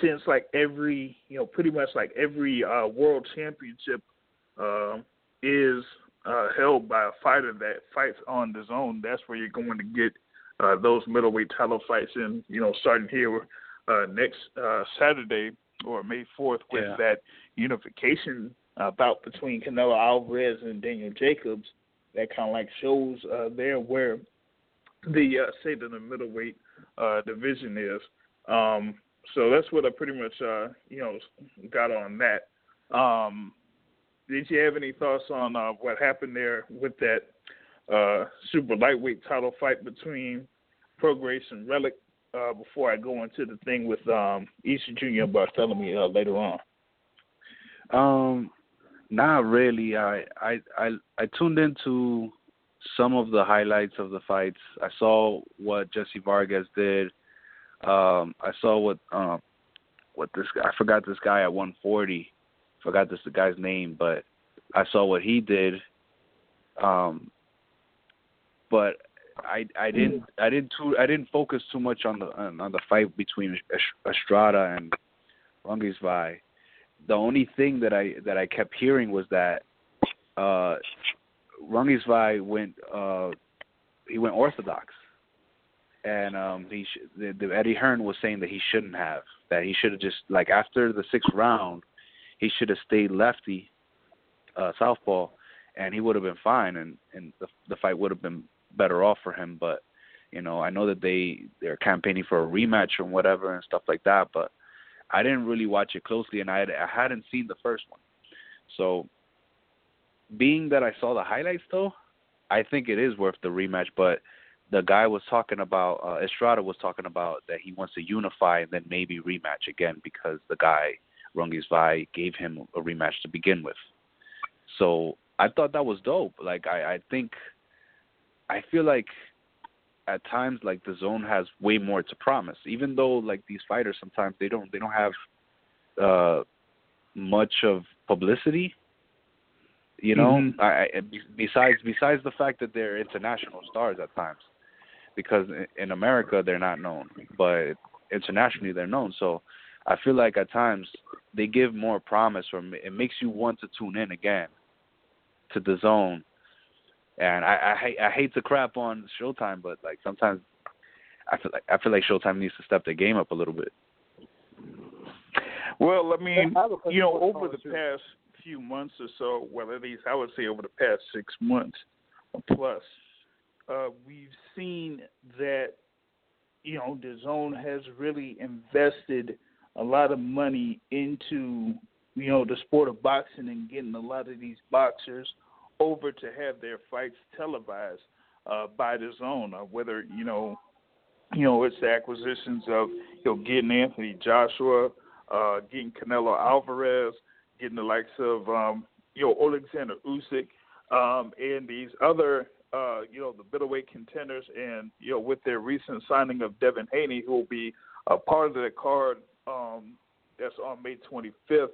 since like every, you know, pretty much like every uh, world championship uh, is uh, held by a fighter that fights on the zone, that's where you're going to get uh, those middleweight title fights in, you know, starting here uh, next uh, Saturday or May 4th with Yeah. that unification uh, bout between Canelo Alvarez and Daniel Jacobs. That kind of like shows uh, there where the uh, of the middleweight uh, division is. Um, so that's what I pretty much, uh, you know, got on that. Um, did you have any thoughts on uh, what happened there with that uh, super lightweight title fight between Prograis and Relikh uh, before I go into the thing with um, Easter Junior Barthelemy uh, later on. Um, not really. I I I I tuned into some of the highlights of the fights. I saw what Jesse Vargas did. Um, I saw what um what this I forgot this guy at 140. Forgot this the guy's name, but I saw what he did. Um, but I I didn't I didn't too, I didn't focus too much on the on, on the fight between Estrada and Rungvisai. The only thing that I that I kept hearing was that uh Rungvisai went uh he went orthodox. And um he sh- the, the Eddie Hearn was saying that he shouldn't have that he should have just like after the sixth round he should have stayed lefty uh southpaw and he would have been fine and and the the fight would have been better off for him but you know I know that they they're campaigning for a rematch or whatever and stuff like that but I didn't really watch it closely and I had, I hadn't seen the first one so being that I saw the highlights though, I think it is worth the rematch. But the guy was talking about uh, Estrada was talking about that he wants to unify and then maybe rematch again because the guy Rungvisai gave him a rematch to begin with. So I thought that was dope. Like I, I think I feel like at times like the zone has way more to promise. Even though like these fighters sometimes they don't they don't have uh much of publicity. You know, Mhm. I, I besides besides the fact that they're international stars at times, because in- in America they're not known, but internationally they're known. So I feel like at times they give more promise, or it makes you want to tune in again to the zone. And I I, hate I hate to crap on Showtime, but like sometimes I feel like I feel like Showtime needs to step their game up a little bit. Well, I mean, I have a question you know, over the too. past few months or so, well, at least I would say over the past six months or plus, uh, we've seen that, you know, the zone has really invested a lot of money into, you know, the sport of boxing and getting a lot of these boxers over to have their fights televised uh, by the zone, uh, whether, you know, you know, it's the acquisitions of, you know, getting Anthony Joshua, uh, getting Canelo Alvarez, getting the likes of um, you know Alexander Usyk, um, and these other uh, you know the middleweight contenders, and you know with their recent signing of Devin Haney, who will be a part of the card um, that's on May 25th,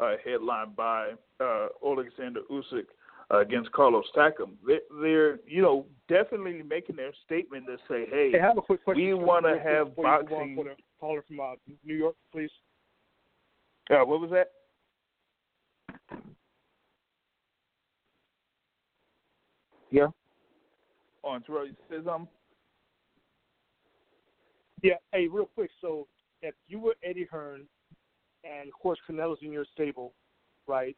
uh, headlined by uh, Alexander Usyk uh, against Carlos Takam. They, they're you know definitely making their statement to say, hey, Hey, I have a quick question. We real wanna have before you on boxing- For the caller from uh, New York, please. uh, what was that? Yeah. On Terrell, you said something? Yeah. Hey, real quick. So, if you were Eddie Hearn, and of course Canelo's in your stable, right?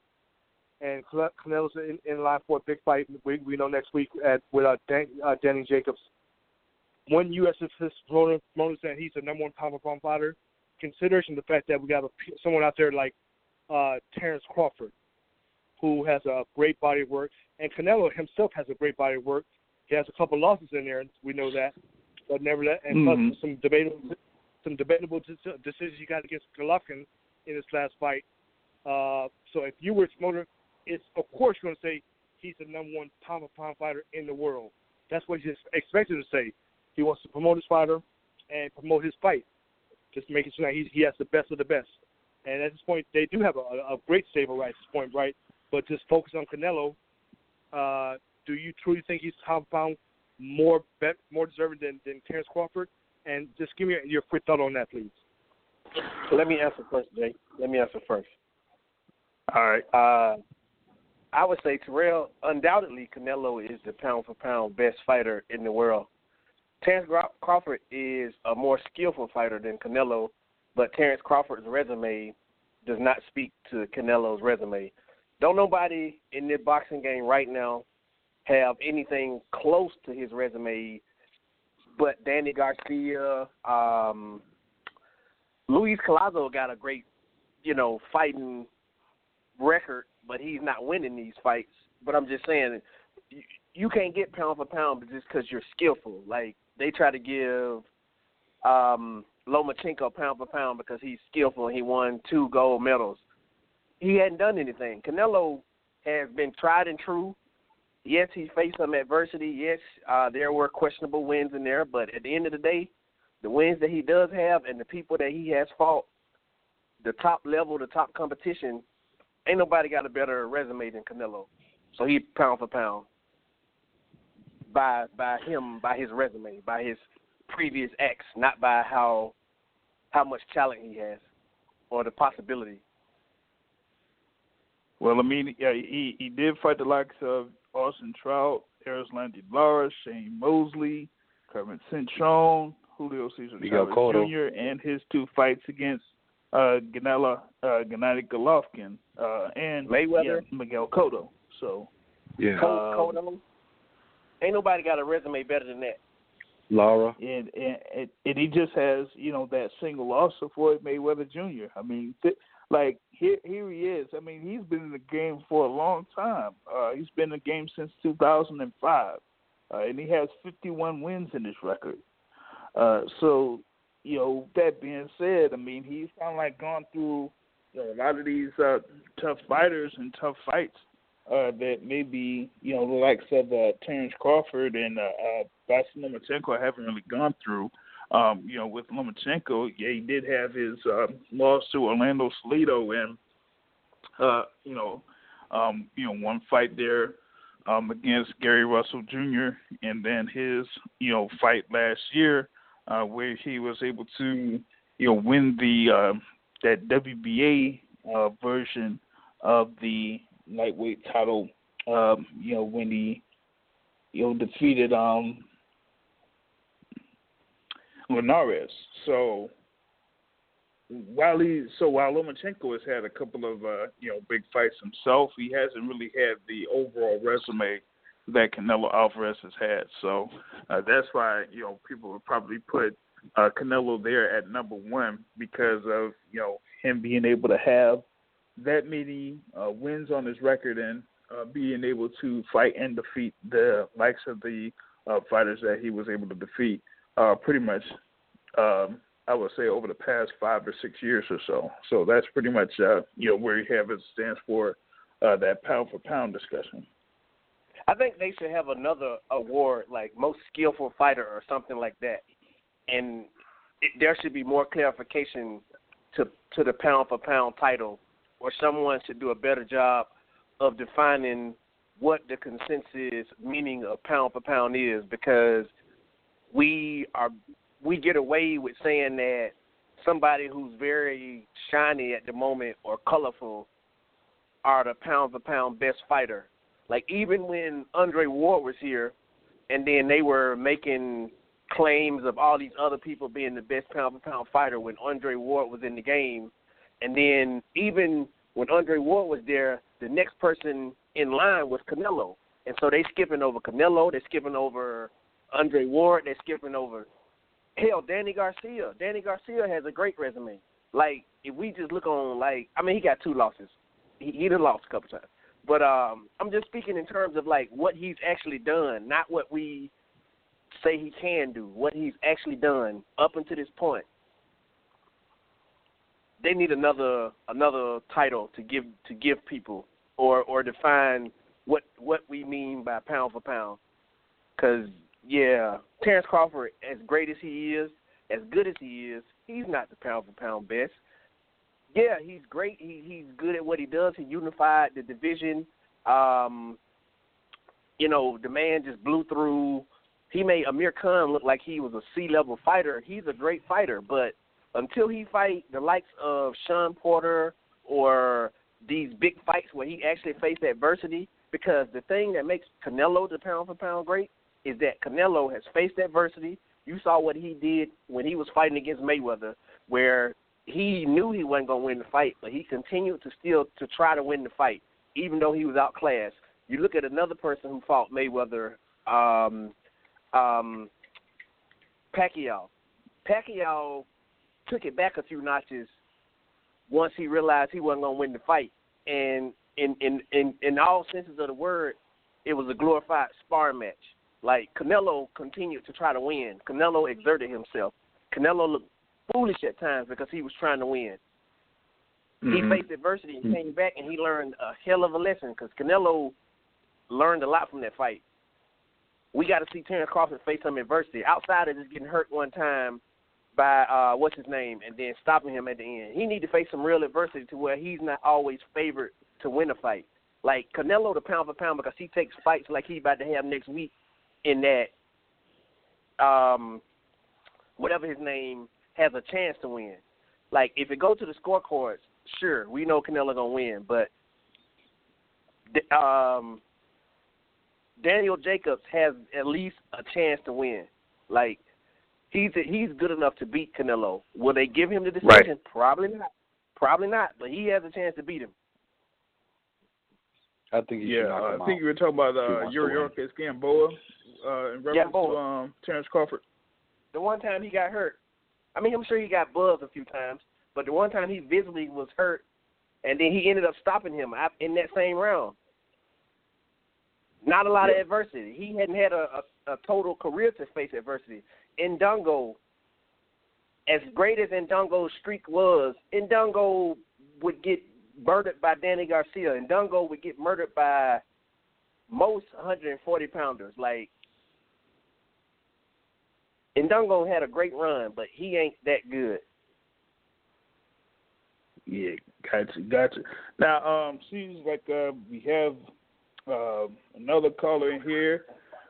And Cane- Canelo's in, in line for a big fight. We, we know next week at with uh, Dan, uh, Danny Jacobs. When U.S. is promoter said he's the number one pound for pound fighter, consideration the fact that we got a, someone out there like uh, Terrence Crawford, who has a great body of work, and Canelo himself has a great body of work. He has a couple losses in there, we know that, but never nevertheless, and Mhm. plus some debatable, some debatable decisions he got against Golovkin in his last fight. Uh, so if you were his promoter, it's of course you're going to say he's the number one pound for pound fighter in the world. That's what he's expected to say. He wants to promote his fighter and promote his fight, just making sure that he, he has the best of the best. And at this point, they do have a, a a great stable right at this point, right? But just focus on Canelo. Uh, do you truly think he's pound for pound more bet, more deserving than, than Terrence Crawford? And just give me your quick thought on that, please. Let me answer first, Jay. Let me answer first. All right. Uh, I would say Terrell, undoubtedly, Canelo is the pound for pound best fighter in the world. Terrence Crawford is a more skillful fighter than Canelo, but Terrence Crawford's resume does not speak to Canelo's resume. Don't nobody in the boxing game right now have anything close to his resume but Danny Garcia, um, Luis Collazo got a great, you know, fighting record, but he's not winning these fights. But I'm just saying, you, you can't get pound for pound just because you're skillful. Like they try to give um, Lomachenko pound for pound because he's skillful and he won two gold medals. He hadn't done anything. Canelo has been tried and true. Yes, he faced some adversity. Yes, uh, there were questionable wins in there, but at the end of the day, the wins that he does have and the people that he has fought, the top level, the top competition, ain't nobody got a better resume than Canelo. So he pound for pound by by him, by his resume, by his previous acts, not by how how much talent he has or the possibility. Well, I mean, yeah, he he did fight the likes of Austin Trout, Erislandy Lara, Shane Mosley, Kermit Cintrón, Julio Cesar Miguel Chavez Jr., and his two fights against uh, Ganella, uh, Gennady Golovkin, uh, and Mayweather. yeah, Miguel Cotto. So Yeah. Col- Um, Cotto, ain't nobody got a resume better than that. Laura. and, and and and he just has you know that single loss of Floyd Mayweather Jr. I mean, th- like here here he is. I mean, he's been in the game for a long time. Uh, he's been in the game since 2005, uh, and he has 51 wins in his record. Uh, so, you know, that being said, I mean, he's kind of like gone through you know, a lot of these uh, tough fighters and tough fights uh, that maybe you know the likes of uh, Terrence Crawford and uh, uh, Vasyl Lomachenko haven't really gone through. Um, you know, with Lomachenko, yeah, he did have his uh, loss to Orlando Salido, and uh, you know, um, you know, one fight there um, against Gary Russell Jr. and then his you know fight last year uh, where he was able to you know win the uh, that WBA uh, version of the lightweight title. Um, you know when he you know defeated um Linares. So while he so while Lomachenko has had a couple of uh, you know big fights himself, he hasn't really had the overall resume that Canelo Alvarez has had. So uh, that's why you know people would probably put uh, Canelo there at number one because of you know him being able to have that many uh, wins on his record and uh, being able to fight and defeat the likes of the uh, fighters that he was able to defeat. Uh, pretty much um, I would say over the past five or six years or so. So that's pretty much uh, you know where you have it stands for uh, that pound for pound discussion. I think they should have another award like most skillful fighter or something like that, and it, there should be more clarification to to the pound for pound title, or someone should do a better job of defining what the consensus meaning of pound for pound is because we are we get away with saying that somebody who's very shiny at the moment or colorful are the pound for pound best fighter. Like even when Andre Ward was here, and then they were making claims of all these other people being the best pound for pound fighter when Andre Ward was in the game, and then even when Andre Ward was there, the next person in line was Canelo, and so they skipping over Canelo, they're skipping over Andre Ward, they're skipping over Hell, Danny Garcia. Danny Garcia has a great resume. Like if we just look on like I mean he got two losses. He he done lost a couple times. But um I'm just speaking in terms of like what he's actually done, not what we say he can do, what he's actually done up until this point. They need another another title to give to give people or or define what what we mean by pound for pound. Cuz yeah, Terrence Crawford, as great as he is, as good as he is, he's not the pound for pound best. Yeah, he's great. He he's good at what he does. He unified the division. Um, you know, the man just blew through. He made Amir Khan look like he was a C level fighter. He's a great fighter, but until he fight the likes of Shawn Porter or these big fights where he actually faced adversity, because the thing that makes Canelo the pound for pound great is that Canelo has faced adversity. You saw what he did when he was fighting against Mayweather, where he knew he wasn't going to win the fight, but he continued to still to try to win the fight, even though he was outclassed. You look at another person who fought Mayweather, um, um, Pacquiao. Pacquiao took it back a few notches once he realized he wasn't going to win the fight, and in in in in all senses of the word, it was a glorified spar match. Like Canelo continued to try to win. Canelo exerted himself. Canelo looked foolish at times because he was trying to win. Mm-hmm. He faced adversity and came back and he learned a hell of a lesson because Canelo learned a lot from that fight. We got to see Terrence Crawford face some adversity outside of just getting hurt one time by uh what's his name and then stopping him at the end. He need to face some real adversity to where he's not always favored to win a fight. Like Canelo the pound for pound because he takes fights like he's about to have next week in that um, whatever his name has a chance to win. Like if it goes to the scorecards, sure, we know Canelo gonna win, but um, Daniel Jacobs has at least a chance to win. Like he's he's good enough to beat Canelo. Will they give him the decision? Right. Probably not. Probably not. But he has a chance to beat him. I think he yeah, uh, I think you were talking about uh, Yuriorkis Gamboa uh, in reference Gamboa. to um, Terrence Crawford. The one time he got hurt, I mean, I'm sure he got buzzed a few times, but the one time he visibly was hurt and then he ended up stopping him in that same round. Not a lot of adversity. He hadn't had a, a, a total career to face adversity. Indongo, as great as Indongo's streak was, Indongo would get murdered by Danny Garcia. Indongo would get murdered by most 140 pounders. Like Indongo had a great run, but he ain't that good. Yeah, gotcha, gotcha. Now, um, seems like uh, we have uh, another caller in here.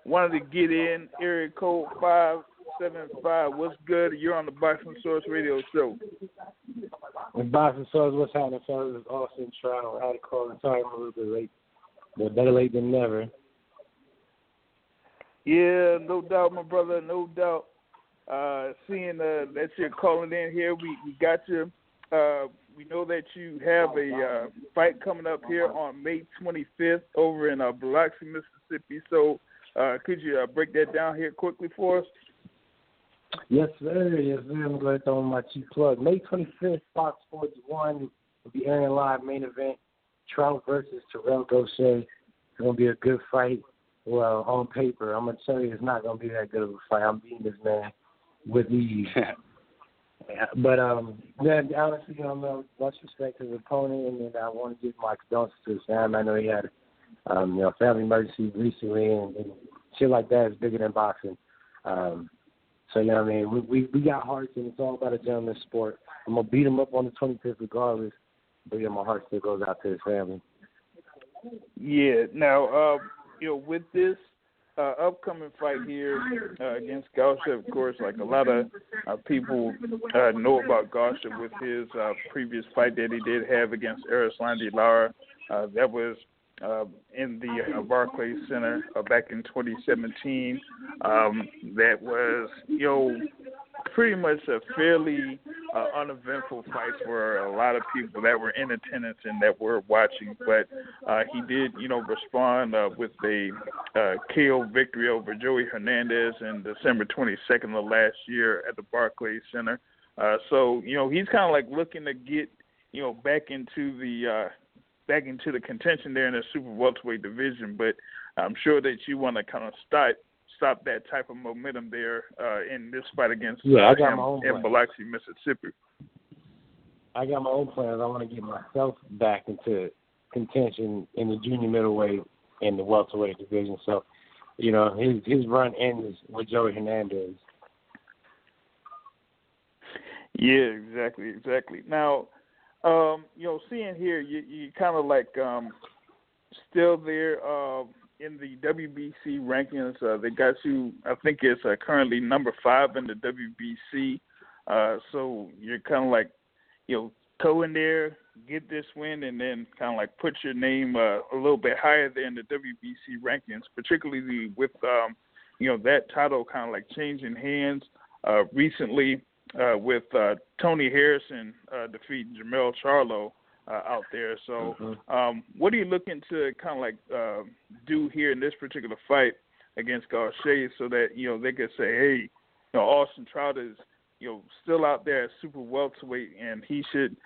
Wanted to get in area code five seven five. What's good? You're on the Boxing Source Radio Show. The Boxing Source, what's happening, fellas? It's Austin Trout. I had to call and sorry I'm a little bit late, but better late than never. Yeah, no doubt, my brother, no doubt. Uh, seeing uh, that you're calling in here, we we got you. Uh, we know that you have a uh, fight coming up here on May 25th over in uh, Biloxi, Mississippi. So, uh, could you uh, break that down here quickly for us? Yes, sir. Yes, sir. I'm going to throw my cheap plug. May 25th, Fox Sports 1 will be airing live main event. Trout versus Terrell Gausha. It's going to be a good fight. Well, on paper, I'm going to tell you it's not going to be that good of a fight. I'm beating this man with ease. but um, yeah, honestly, um, uh, much respect to the opponent, and then I want to give my condolences to Sam. I know he had, um, you know, family emergency recently, and, and shit like that is bigger than boxing. Um, so you know what I mean? We we, we got hearts, and it's all about a gentleman's sport. I'm gonna beat him up on the 25th regardless, but yeah, my heart still goes out to his family. Yeah. Now, uh, you know, with this uh, upcoming fight here uh, against Gausha, of course, like a lot of uh, people uh, know about Gausha with his uh, previous fight that he did have against Erislandy Lara. Uh, that was uh, in the uh, Barclays Center uh, back in 2017. Um, that was, you know, pretty much a fairly uh, uneventful fights for a lot of people that were in attendance and that were watching. But uh, he did, you know, respond uh, with a uh, KO victory over Joey Hernandez in December 22nd of last year at the Barclays Center. Uh, so, you know, he's kind of like looking to get, you know, back into the uh, back into the contention there in the super welterweight division. But I'm sure that you want to kind of start stop that type of momentum there uh, in this fight against yeah, uh, I got him my own in Biloxi, Mississippi. I got my own plans. I want to get myself back into contention in the junior middleweight and the welterweight division. So, you know, his his run ends with Joey Hernandez. Yeah, exactly, exactly. Now, um, you know, seeing here, you you kind of like um, still there. Uh, in the WBC rankings. Uh, they got you, I think it's uh, currently number five in the WBC. Uh, so you're kind of like, you know, go in there, get this win, and then kind of like put your name uh, a little bit higher than the WBC rankings, particularly with, um, you know, that title kind of like changing hands uh, recently uh, with uh, Tony Harrison uh, defeating Jermell Charlo uh, out there. So, mm-hmm. um, what are you looking to kind of like uh, do here in this particular fight against Gausha so that you know they could say, hey, you know, Austin Trout is you know still out there at super welterweight, and he should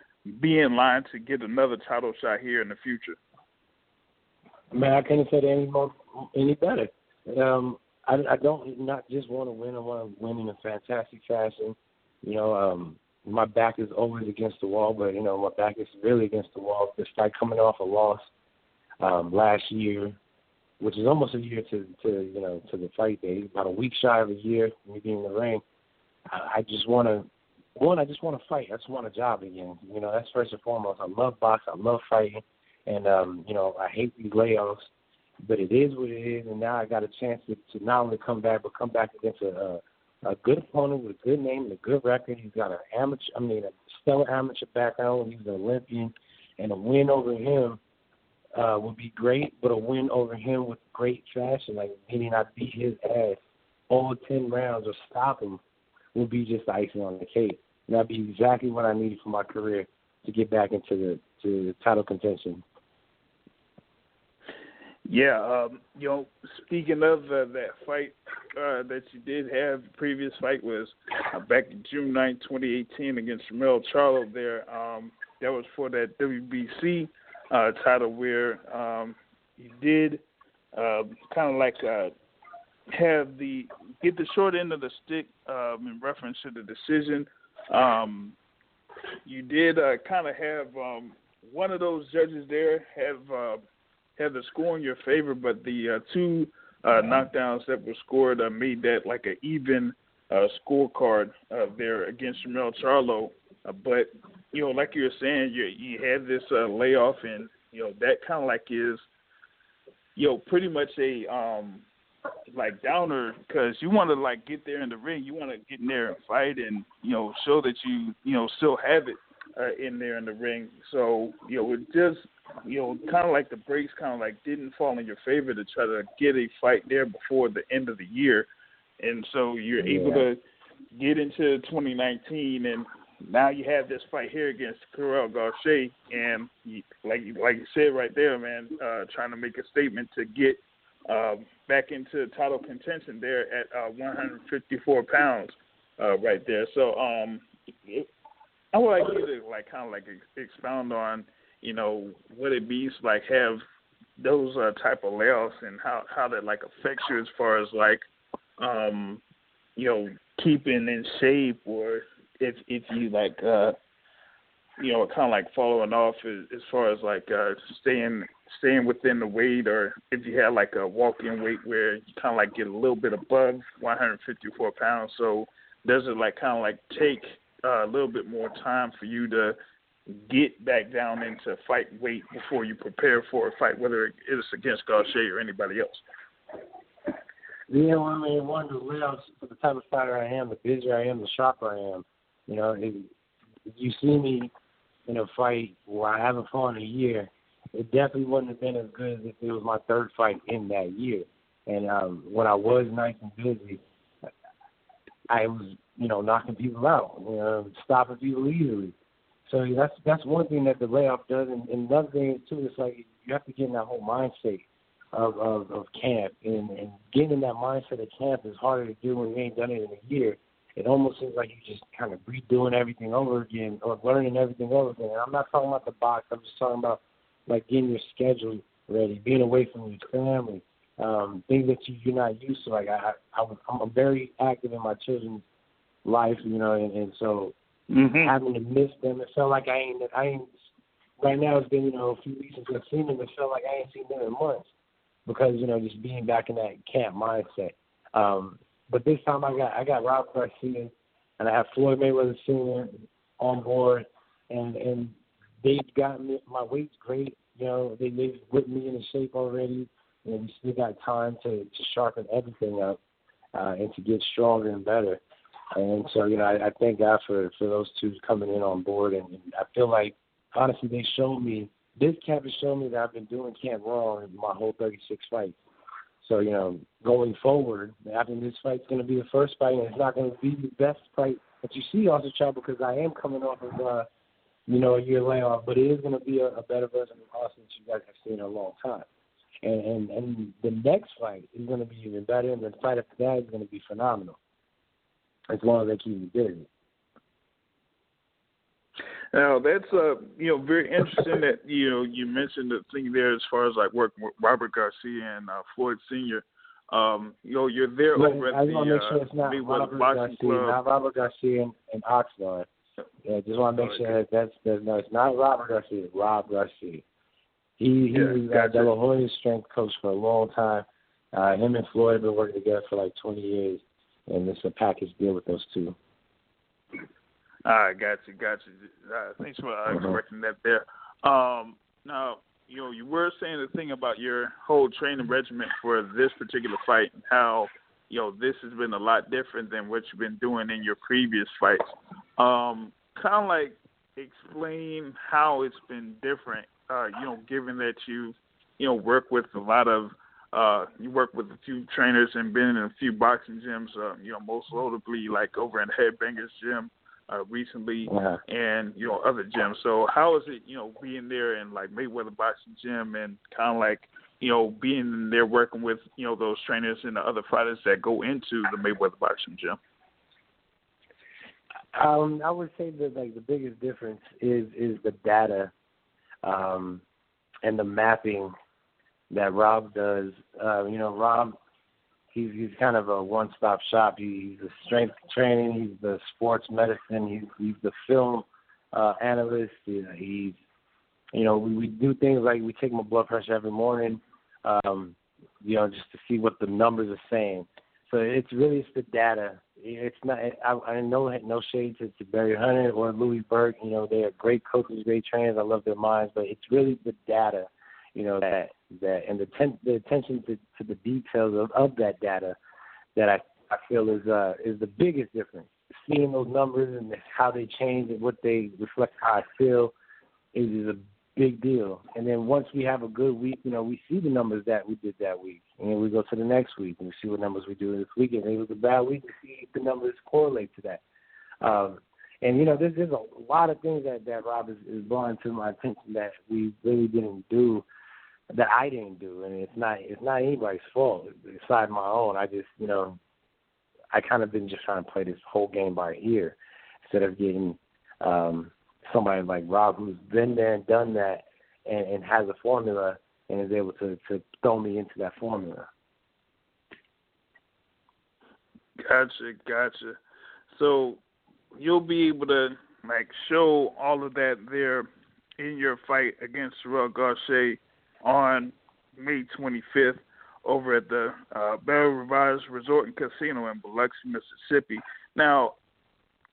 be in line to get another title shot here in the future. Man, I couldn't say it any more any better. Um, I, I don't not just want to win. I want to win in a fantastic fashion. You know, um, my back is always against the wall, but you know my back is really against the wall. Despite coming off a loss um, last year, which is almost a year to to you know to the fight day, about a week shy of a year me being in the ring. I, just want to one. I just want to fight. I just want a job again. You know that's first and foremost. I love boxing. I love fighting, and um, you know I hate these layoffs. But it is what it is, and now I got a chance to, to not only come back, but come back against a, a good opponent with a good name and a good record. He's got an amateur, I mean, a stellar amateur background. He's an Olympian, and a win over him uh, would be great. But a win over him with great fashion, like meaning I beat his ass all ten rounds or stop him, would be just icing on the cake. And that'd be exactly what I needed for my career to get back into the to the title contention. Yeah, um, you know, speaking of uh, that fight uh, that you did have, the previous fight was uh, back in June 9, 2018 against Jermell Charlo there. Um, that was for that WBC uh, title where um, you did uh, kind of like uh, have the get the short end of the stick um, in reference to the decision. Um, you did uh, kind of have um, one of those judges there have have the score in your favor, but the uh, two uh, knockdowns that were scored uh, made that like an even uh, scorecard uh, there against Jermell Charlo. Uh, but you know, like you were saying, you you had this uh, layoff, and you know that kind of like is you know pretty much a um like downer because you want to like get there in the ring, you want to get in there and fight, and you know show that you you know still have it uh, in there in the ring. So you know it just you know kind of like the breaks kind of like didn't fall in your favor to try to get a fight there before the end of the year, and so you're yeah. able to get into 2019 and now you have this fight here against Kyrell Gausha, and you, like like you said right there, man, uh, trying to make a statement to get uh, back into title contention there at uh, 154 pounds, uh, right there. So um, it, I would like you to like kind of like expound on, you know, what it means like have those uh, type of layoffs and how how that like affects you as far as like, um, you know, keeping in shape or if if you like uh you know kind of like following off as, as far as like uh staying staying within the weight or if you had like a walk-in weight where you kind of like get a little bit above 154 pounds. So does it like kind of like take uh, a little bit more time for you to get back down into fight weight before you prepare for a fight whether it's against Gausha or anybody else yeah, well, I mean, one of the layouts for the type of fighter I am, the busier I am, the sharper I am. You know, if you see me in a fight where I haven't fought in a year, it definitely wouldn't have been as good as if it was my third fight in that year. And um, when I was nice and busy, I was, you know, knocking people out, you know, stopping people easily. So that's that's one thing that the layoff does, and, and another thing is too. It's like you have to get in that whole mindset of of, of camp, and, and getting in that mindset of camp is harder to do when you ain't done it in a year it almost seems like you're just kind of redoing everything over again or learning everything over again. And I'm not talking about the box. I'm just talking about like getting your schedule ready, being away from your family, um, things that you, you're not used to. Like I, I, I'm very active in my children's life, you know, and, and so mm-hmm. having to miss them, it felt like I ain't, I ain't. Right now, it's been you know a few weeks since I've seen them. It felt like I ain't seen them in months because you know just being back in that camp mindset. Um, but this time I got I got Rob Garcia and I have Floyd Mayweather Sr. on board, and and they've got me my weight's great. You know they they've whipped me into shape already, and we still got time to to sharpen everything up uh, and to get stronger and better. And so you know I, I thank God for for those two coming in on board, and, I feel like honestly they showed me this camp has shown me that I've been doing camp wrong in my whole 36 fights. So, you know, going forward, after this fight's going to be the first fight, and it's not going to be the best fight that you see also, Child, because I am coming off of, uh, you know, a year layoff, but it is going to be a, a better version of Austin that you guys have seen in a long time. And, and and the next fight is going to be even better, and the fight after that is going to be phenomenal. As long as they keep me busy. Now that's uh you know very interesting that you know you mentioned the thing there as far as like working with Robert Garcia and uh, Floyd Senior. Um, you know you're there over at I the want to make sure it's not uh, Robert Boxing Garcia, Club. not Robert Garcia and, and Oxnard. Yeah, just want to make sure that that's, that's no, it's not Robert Garcia, it's Rob Garcia. He he yeah, was gotcha. uh, De La Hoya's strength coach for a long time. Uh, him and Floyd have been working together for like 20 years, and it's a package deal with those two. All right, got you, got you. Uh, thanks for uh, Uh-huh. correcting that there. Um, now, you know, you were saying the thing about your whole training regimen for this particular fight, and how you know this has been a lot different than what you've been doing in your previous fights. Um, kind of like explain how it's been different. Uh, you know, given that you you know work with a lot of uh, you work with a few trainers and been in a few boxing gyms. Uh, you know, most notably like over in Headbangers Gym uh, recently, Uh-huh. and you know other gyms. So how is it you know being there in like Mayweather Boxing Gym and kind of like you know being there working with you know those trainers and the other fighters that go into the Mayweather Boxing Gym? Um, I would say that like the biggest difference is is the data, um, and the mapping that Rob does. Uh, you know, Rob, he's he's kind of a one stop shop. He, he's the strength training, he's the sports medicine, he's he's the film uh, analyst. You know, he's you know we, we do things like we take my blood pressure every morning, um, you know, just to see what the numbers are saying. So it's really it's the data. It's not. I, I know no shade to, to Barry Hunter or Louis Burke. You know they are great coaches, great trainers. I love their minds, but it's really the data. You know that that and the ten, the attention to, to the details of, of that data that I I feel is uh is the biggest difference. Seeing those numbers and how they change and what they reflect how I feel is, is a big deal. And then once we have a good week, you know, we see the numbers that we did that week, and we go to the next week and we see what numbers we do this week. And it was a bad week, we see the numbers correlate to that. Um, and you know, there's there's a lot of things that that Rob is, is brought to my attention that we really didn't do, that I didn't do, and it's not it's not anybody's fault aside my own. I just you know, I kind of been just trying to play this whole game by ear instead of getting um, somebody like Rob who's been there and done that and, and has a formula and is able to, to throw me into that formula. Gotcha, gotcha. So you'll be able to like show all of that there in your fight against Terrell Gausha on May 25th over at the uh, Beau Rivage Resort and Casino in Biloxi, Mississippi. Now,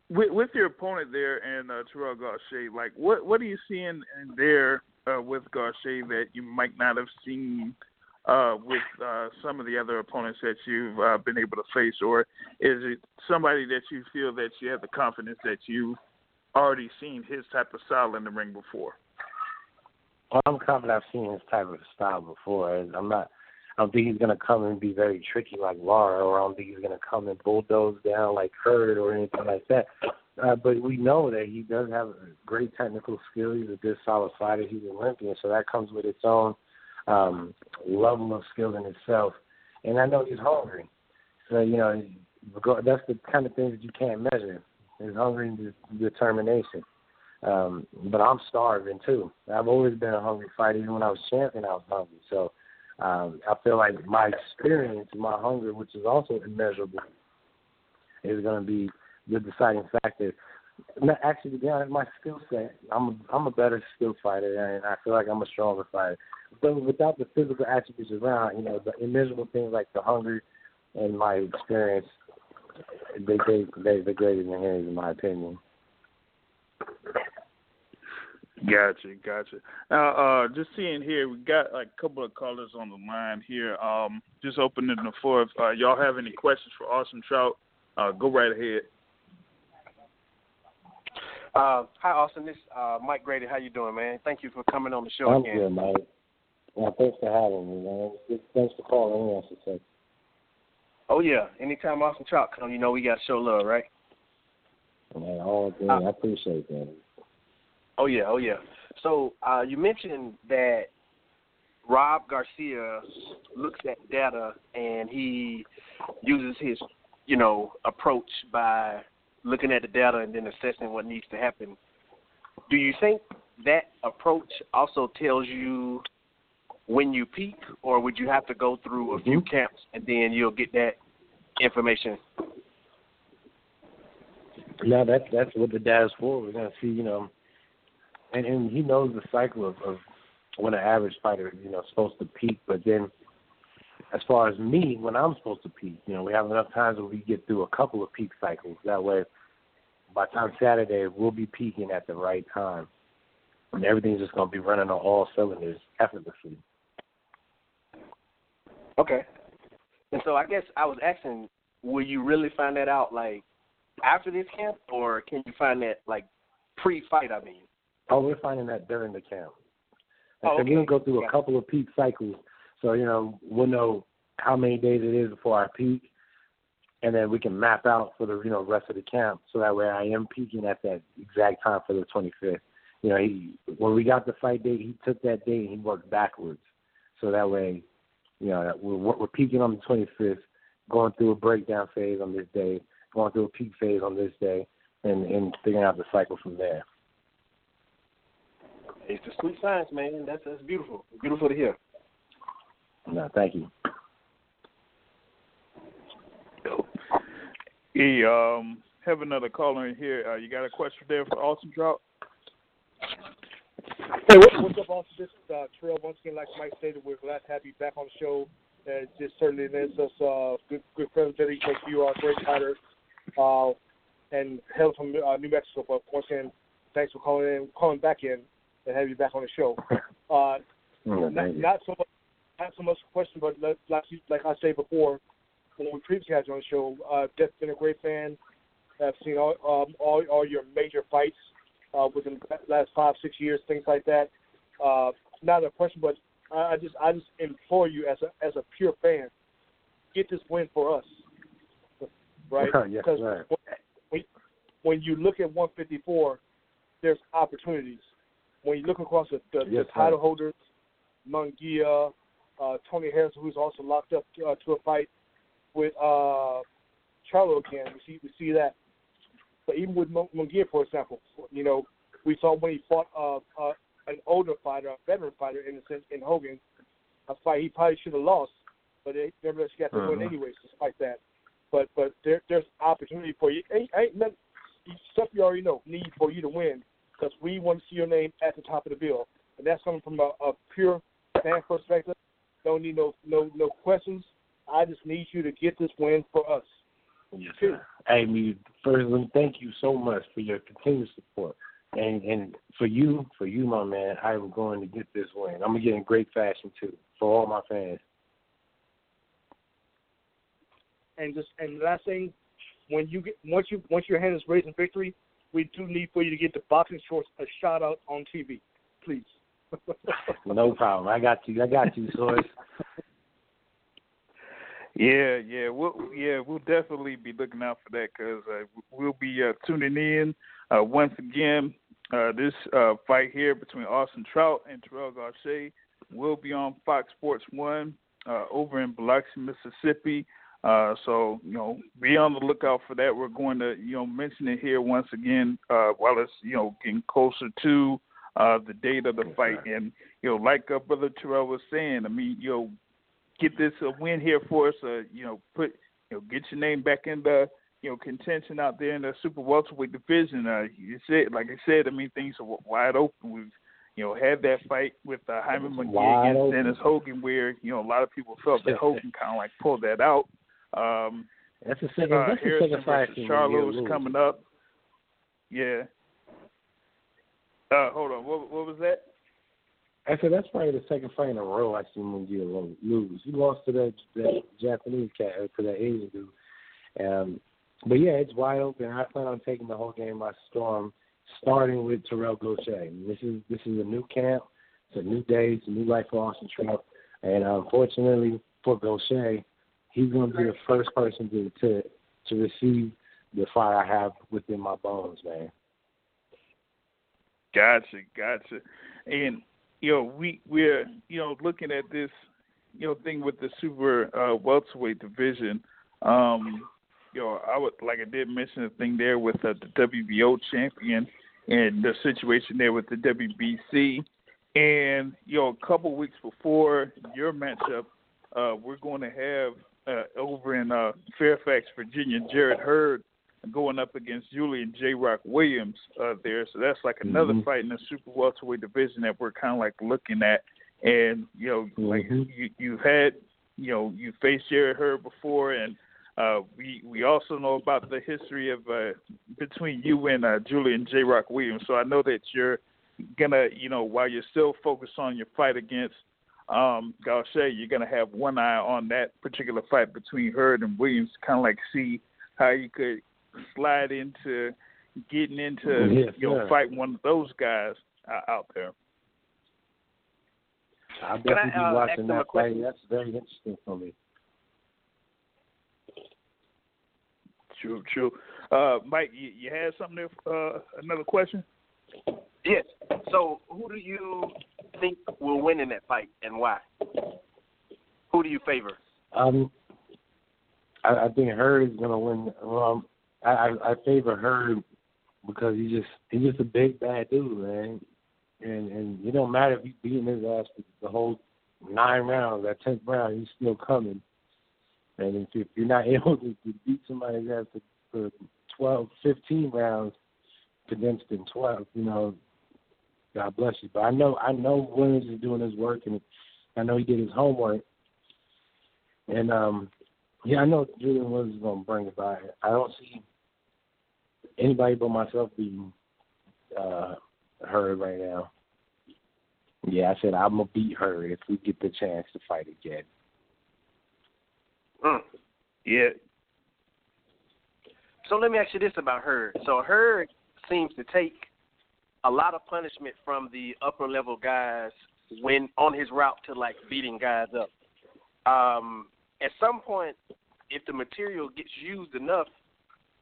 with, with your opponent there and uh, Terrell Gausha, like what what are you seeing in there uh, with Gausha that you might not have seen uh, with uh, some of the other opponents that you've uh, been able to face, or is it somebody that you feel that you have the confidence that you've already seen his type of style in the ring before? Well, I'm confident I've seen his type of style before. I'm not I don't think he's to come and be very tricky like Lara, or I don't think he's to come and bulldoze down like Hurd or anything like that. Uh, but we know that he does have great technical skill. He's a good solid fighter. He's an Olympian, so that comes with its own um, level of skill in itself. And I know he's hungry. So, you know, that's the kind of things that you can't measure. His hunger and determination. Um, but I'm starving too. I've always been a hungry fighter. Even when I was champion, I was hungry. So um, I feel like my experience, my hunger, which is also immeasurable, is going to be the deciding factor. Actually, to be honest, my skill set, I'm a, I'm a better skill fighter, and I feel like I'm a stronger fighter. But without the physical attributes around, you know, the immeasurable things like the hunger and my experience, they they they they're greater than his, in my opinion. Gotcha, gotcha. Now, uh, just seeing here, we got like a couple of callers on the line here. Um, just opening the floor. If uh, y'all have any questions for Austin Trout, uh, go right ahead. Uh, hi, Austin. This uh, Mike Grady. How you doing, man? Thank you for coming on the show I'm again. good, Mike. Well, thanks for having me, man. Thanks for calling. I should say. Oh yeah. Anytime Austin Trout come, you know we got to show love, right? Man, all day. Uh, I appreciate that. Oh yeah, oh yeah. So uh, you mentioned that Rob Garcia looks at data and he uses his, you know, approach by looking at the data and then assessing what needs to happen. Do you think that approach also tells you when you peak, or would you have to go through a few mm-hmm. camps and then you'll get that information? No, that's that's what the data's for. We're gonna see, you know, and and he knows the cycle of, of when an average fighter you know is supposed to peak. But then, as far as me, when I'm supposed to peak, you know, we have enough times where we get through a couple of peak cycles. That way, by time Saturday, we'll be peaking at the right time, and everything's just gonna be running on all cylinders effortlessly. Okay. And so I guess I was asking, will you really find that out like after this camp, or can you find that like pre-fight? I mean. Oh, we're finding that during the camp. oh, so okay. we'll go through a couple of peak cycles. So, you know, we'll know how many days it is before our peak and then we can map out for the you know rest of the camp so that way I am peaking at that exact time for the twenty fifth. You know, he when we got the fight date he took that date and he worked backwards. So that way, you know, we're we're peaking on the twenty fifth, going through a breakdown phase on this day, going through a peak phase on this day, and and figuring out the cycle from there. It's the sweet science, man. That's that's beautiful. Beautiful to hear. No, thank you. Hey, um, have another caller in here. Uh, you got a question there for Austin Trout? Hey, what, what's up, Austin? This is uh, Terrell. Once again, like Mike stated, we're glad to have you back on the show. Uh, it just certainly lends us uh, good, good credibility because you are a great fighter uh, and hail from uh, New Mexico. But once again, thanks for calling in, calling back in, and have you back on the show. Uh, Oh, not, not so much, not so much question, but like like, I said before, when we previously had you on the show, uh, Death's been a great fan. I've seen all um, all all your major fights uh, within the last five six years, things like that. Uh, not a question, but I, I just I just implore you as a as a pure fan, get this win for us, right? yes, because sir. when, when you look at 154, there's opportunities. When you look across the, the, Yes, the title sir. holders, Munguia, uh, Tony Harrison, who's also locked up uh, to a fight with uh, Charlo again. We see we see that. But even with Mun- Munguia, for example, you know, we saw when he fought uh, uh, an older fighter, a veteran fighter, in a sense, in Hogan, a fight he probably should have lost, but they nevertheless got the win Mhm. anyways, despite that. But but there there's opportunity for you. Ain't, ain't nothing, stuff you already know need for you to win because we want to see your name at the top of the bill, and that's coming from a, a pure fan perspective. Don't need no no no questions. I just need you to get this win for us. Yes, sir. Hey, me first, thank you so much for your continued support, and and for you, for you, my man. I am going to get this win. I'm gonna get in great fashion too for all my fans. And just and last thing, when you get once you once your hand is raised in victory, we do need for you to get the Boxing Source a shout out on TV, please. No problem. I got you. I got you, Source. Yeah, yeah, we'll yeah we'll definitely be looking out for that because uh, we'll be uh, tuning in uh, once again. Uh, this uh, fight here between Austin Trout and Terrell Gausha will be on Fox Sports One uh, over in Biloxi, Mississippi. Uh, so you know, be on the lookout for that. We're going to you know mention it here once again uh, while it's you know getting closer to uh, the date of the fight. And you know, like uh, Brother Terrell was saying, I mean, you know, get this a win here for us. Uh, you know, put you know, get your name back in the you know contention out there in the super welterweight division. Uh, you said, like I said, I mean, things are wide open. We've you know had that fight with uh, Jaime Munguia against. Dennis Hogan, where you know a lot of people felt that Hogan kind of like pulled that out. Um, That's a second. uh, that's Harrison second fight. Charlo's coming up. Yeah. Uh, hold on. What, what was that? I said that's probably the second fight in a row I seen Munguia lo- lose. He lost to that that Japanese cat, uh, to that Asian dude. Um, but yeah, it's wide open. I plan on taking the whole game by storm, starting with Terrell Gausha. This is this is a new camp. It's a new day. It's a new life for Austin Trout. And unfortunately for Gausha, he's going to be the first person to to to receive the fire I have within my bones, man. Gotcha, gotcha. And you know, we we're you know looking at this you know thing with the super uh, welterweight division. Um, you know, I would like I did mention the thing there with uh, the WBO champion and the situation there with the WBC. And you know, a couple weeks before your matchup, uh, we're going to have uh, over in uh, Fairfax, Virginia, Jarrett Hurd going up against Julian J. Rock Williams uh, there. So that's like another Mhm. fight in the super welterweight division that we're kind of like looking at. And you know, like Mhm. you you've had you know you faced Jarrett Hurd before, and uh, we we also know about the history of uh, between you and uh, Julian J. Rock Williams. So I know that you're gonna you know while you're still focused on your fight against um Gausha, you're gonna have one eye on that particular fight between Hurd and Williams, kind of like see how you could slide into getting into Yes, you know sir. fighting one of those guys uh, out there. I'll Can I, definitely uh, be watching that fight. That's very interesting for me. True, true. Uh, Mike, you, you had something there? Uh, another question? Yes. So, who do you think will win in that fight, and why? Who do you favor? Um, I, I think Hurd is gonna win. Um, I, I, favor Hurd because he's just he's just a big bad dude, man. And and it don't matter if he's beating his ass the whole nine rounds. That tenth round, he's still coming. And if, if you're not able to, to beat somebody's ass for, for 12, 15 rounds condensed in 12, you know, God bless you. But I know I know Williams is doing his work, and I know he did his homework. And um, yeah, I know Julian Williams is going to bring it by. I don't see anybody but myself being uh, Hurd right now. Yeah, I said I'm gonna beat her if we get the chance to fight again. Mm. Yeah. So let me ask you this about Hurd. So Hurd seems to take a lot of punishment from the upper level guys when on his route to like beating guys up. Um, at some point, if the material gets used enough,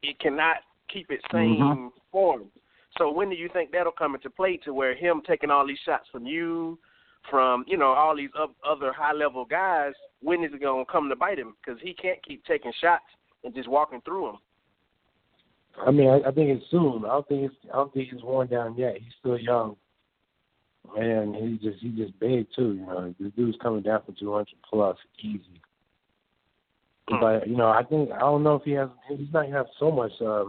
it cannot keep its same Mhm. form. So when do you think that'll come into play to where him taking all these shots from you, from you know all these up, other high level guys, when is it gonna come to bite him? Because he can't keep taking shots and just walking through them. I mean, I, I think it's soon. I don't think it's I don't think he's worn down yet. He's still young, and he just he just big too. You know, this dude's coming down for two hundred plus easy. Hmm. But you know, I think I don't know if he has. He's not gonna have so much uh,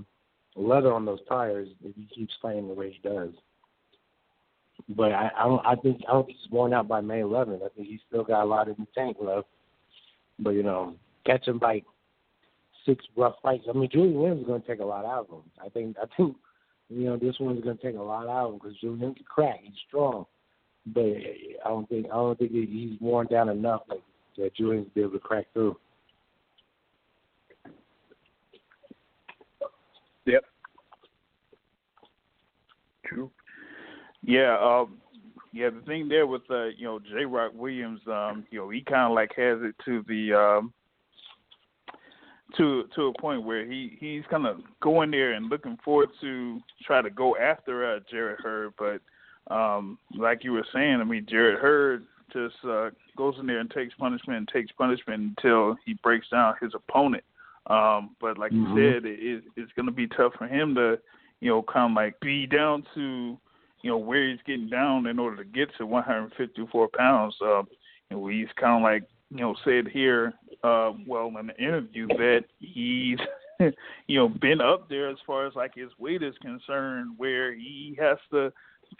leather on those tires if he keeps playing the way he does. But I, I don't. I think I don't think he's worn out by May 11th. I think he's still got a lot in the tank left. But you know, catch him like six rough fights. I mean, Julian Williams is going to take a lot out of him. I think. I think. You know, this one's going to take a lot out of him because Julian can crack. He's strong, but I don't think. I don't think he's worn down enough like that Julian's be able to crack through. Yep. True. Yeah, um, yeah. The thing there with uh, you know J. Rock Williams, um, you know, he kind of like has it to the um, to to a point where he he's kind of going there and looking forward to try to go after uh, Jarrett Hurd, but um, like you were saying, I mean, Jarrett Hurd just uh, goes in there and takes punishment and takes punishment until he breaks down his opponent. Um, but like Mhm. you said, it, it, it's going to be tough for him to you know, kind of like be down to, you know, where he's getting down in order to get to 154 pounds. Uh, you know, he's kind of like, you know, said here, uh, well, in the interview that he's, you know, been up there as far as like his weight is concerned, where he has to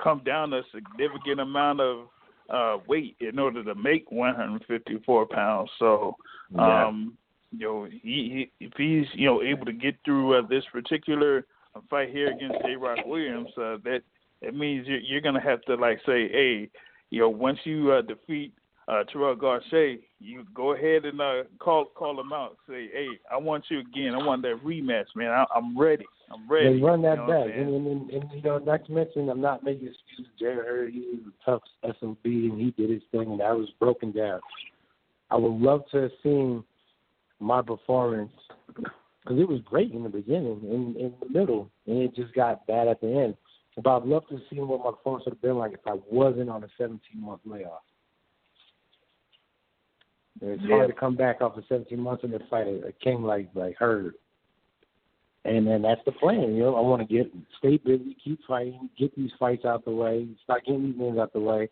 come down a significant amount of uh weight in order to make 154 pounds. So, Yeah. um, you know, he, he if he's you know able to get through uh, this particular fight here against J. Rock Williams, uh, that it means you're, you're gonna have to like say, hey, you know, once you uh, defeat uh, Terrell Gausha, you go ahead and uh, call call him out. Say, hey, I want you again. I want that rematch, man. I, I'm ready. I'm ready. They run that You know back, and, and, and, and you know, not to mention, I'm not making excuses. Jarrett Hurd, he was a tough SOB, and he did his thing, and I was broken down. I would love to have seen my performance because it was great in the beginning, in in the middle, and it just got bad at the end. But I'd love to see what my performance would have been like if I wasn't on a 17 month layoff. It's Yeah. hard to come back of 17 months and then fight a, came like like Hurd. And then that's the plan. You know, I want to get stay busy, keep fighting, get these fights out the way, start getting these wins out the way,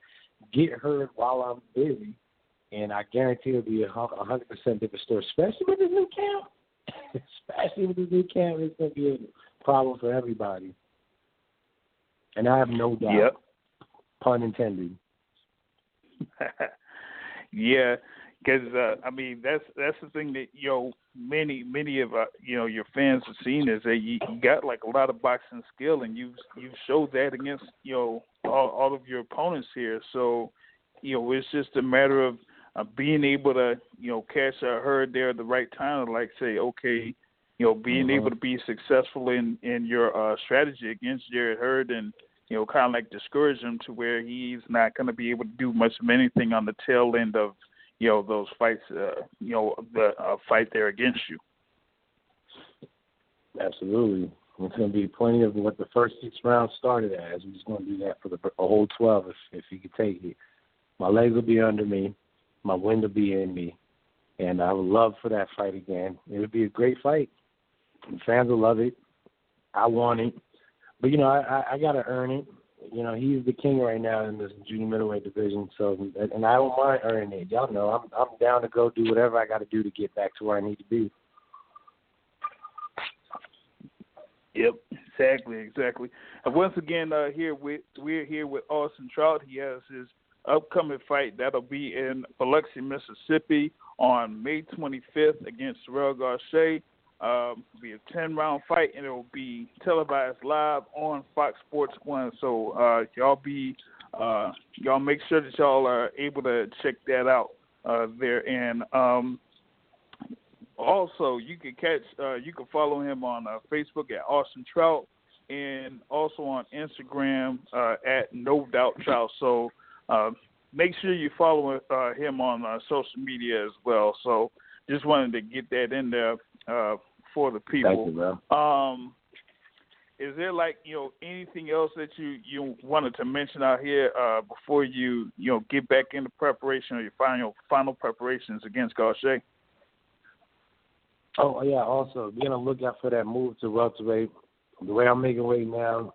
get hurt while I'm busy, and I guarantee it'll be a a hundred percent different story. Especially with this new camp, especially with this new camp, it's gonna be a problem for everybody. And I have no doubt, Yep. pun intended. yeah, because uh, I mean that's that's the thing that you know many many of uh, you know your fans have seen is that you, you got like a lot of boxing skill and you've you've showed that against you know all, all of your opponents here. So you know it's just a matter of uh, being able to you know catch a Hurd there at the right time. Like say okay. You know, being Mhm. able to be successful in in your uh, strategy against Jarrett Hurd, and you know, kind of like discourage him to where he's not going to be able to do much of anything on the tail end of, you know, those fights, uh, you know, the uh, fight there against you. Absolutely. It's going to be plenty of what the first six rounds started as. We're just going to do that for the a whole 12 if, if he could take it. My legs will be under me. My wind will be in me. And I would love for that fight again. It would be a great fight. The fans will love it. I want it. but you know, I, I, I got to earn it. You know, he's the king right now in this junior middleweight division. So, and I don't mind earning it. Y'all know, I'm I'm down to go do whatever I got to do to get back to where I need to be. Yep, exactly, exactly. And once again, uh, here with we're here with Austin Trout. He has his upcoming fight that'll be in Biloxi, Mississippi, on May 25th against Terrell Gausha. Um, it'll be a 10 round fight and it will be televised live on Fox Sports One. So uh, y'all be uh, y'all make sure that y'all are able to check that out uh, there. And um, also, you can catch uh, you can follow him on uh, Facebook at Austin Trout and also on Instagram uh, at No Doubt Trout. So uh, make sure you follow uh, him on uh, social media as well. So just wanted to get that in there uh, for the people. You, um, is there like you know anything else that you you wanted to mention out here uh, before you you know get back into preparation or your final final preparations against Gausha? Oh yeah, also be on the lookout for that move to welterweight. The way I'm making weight now,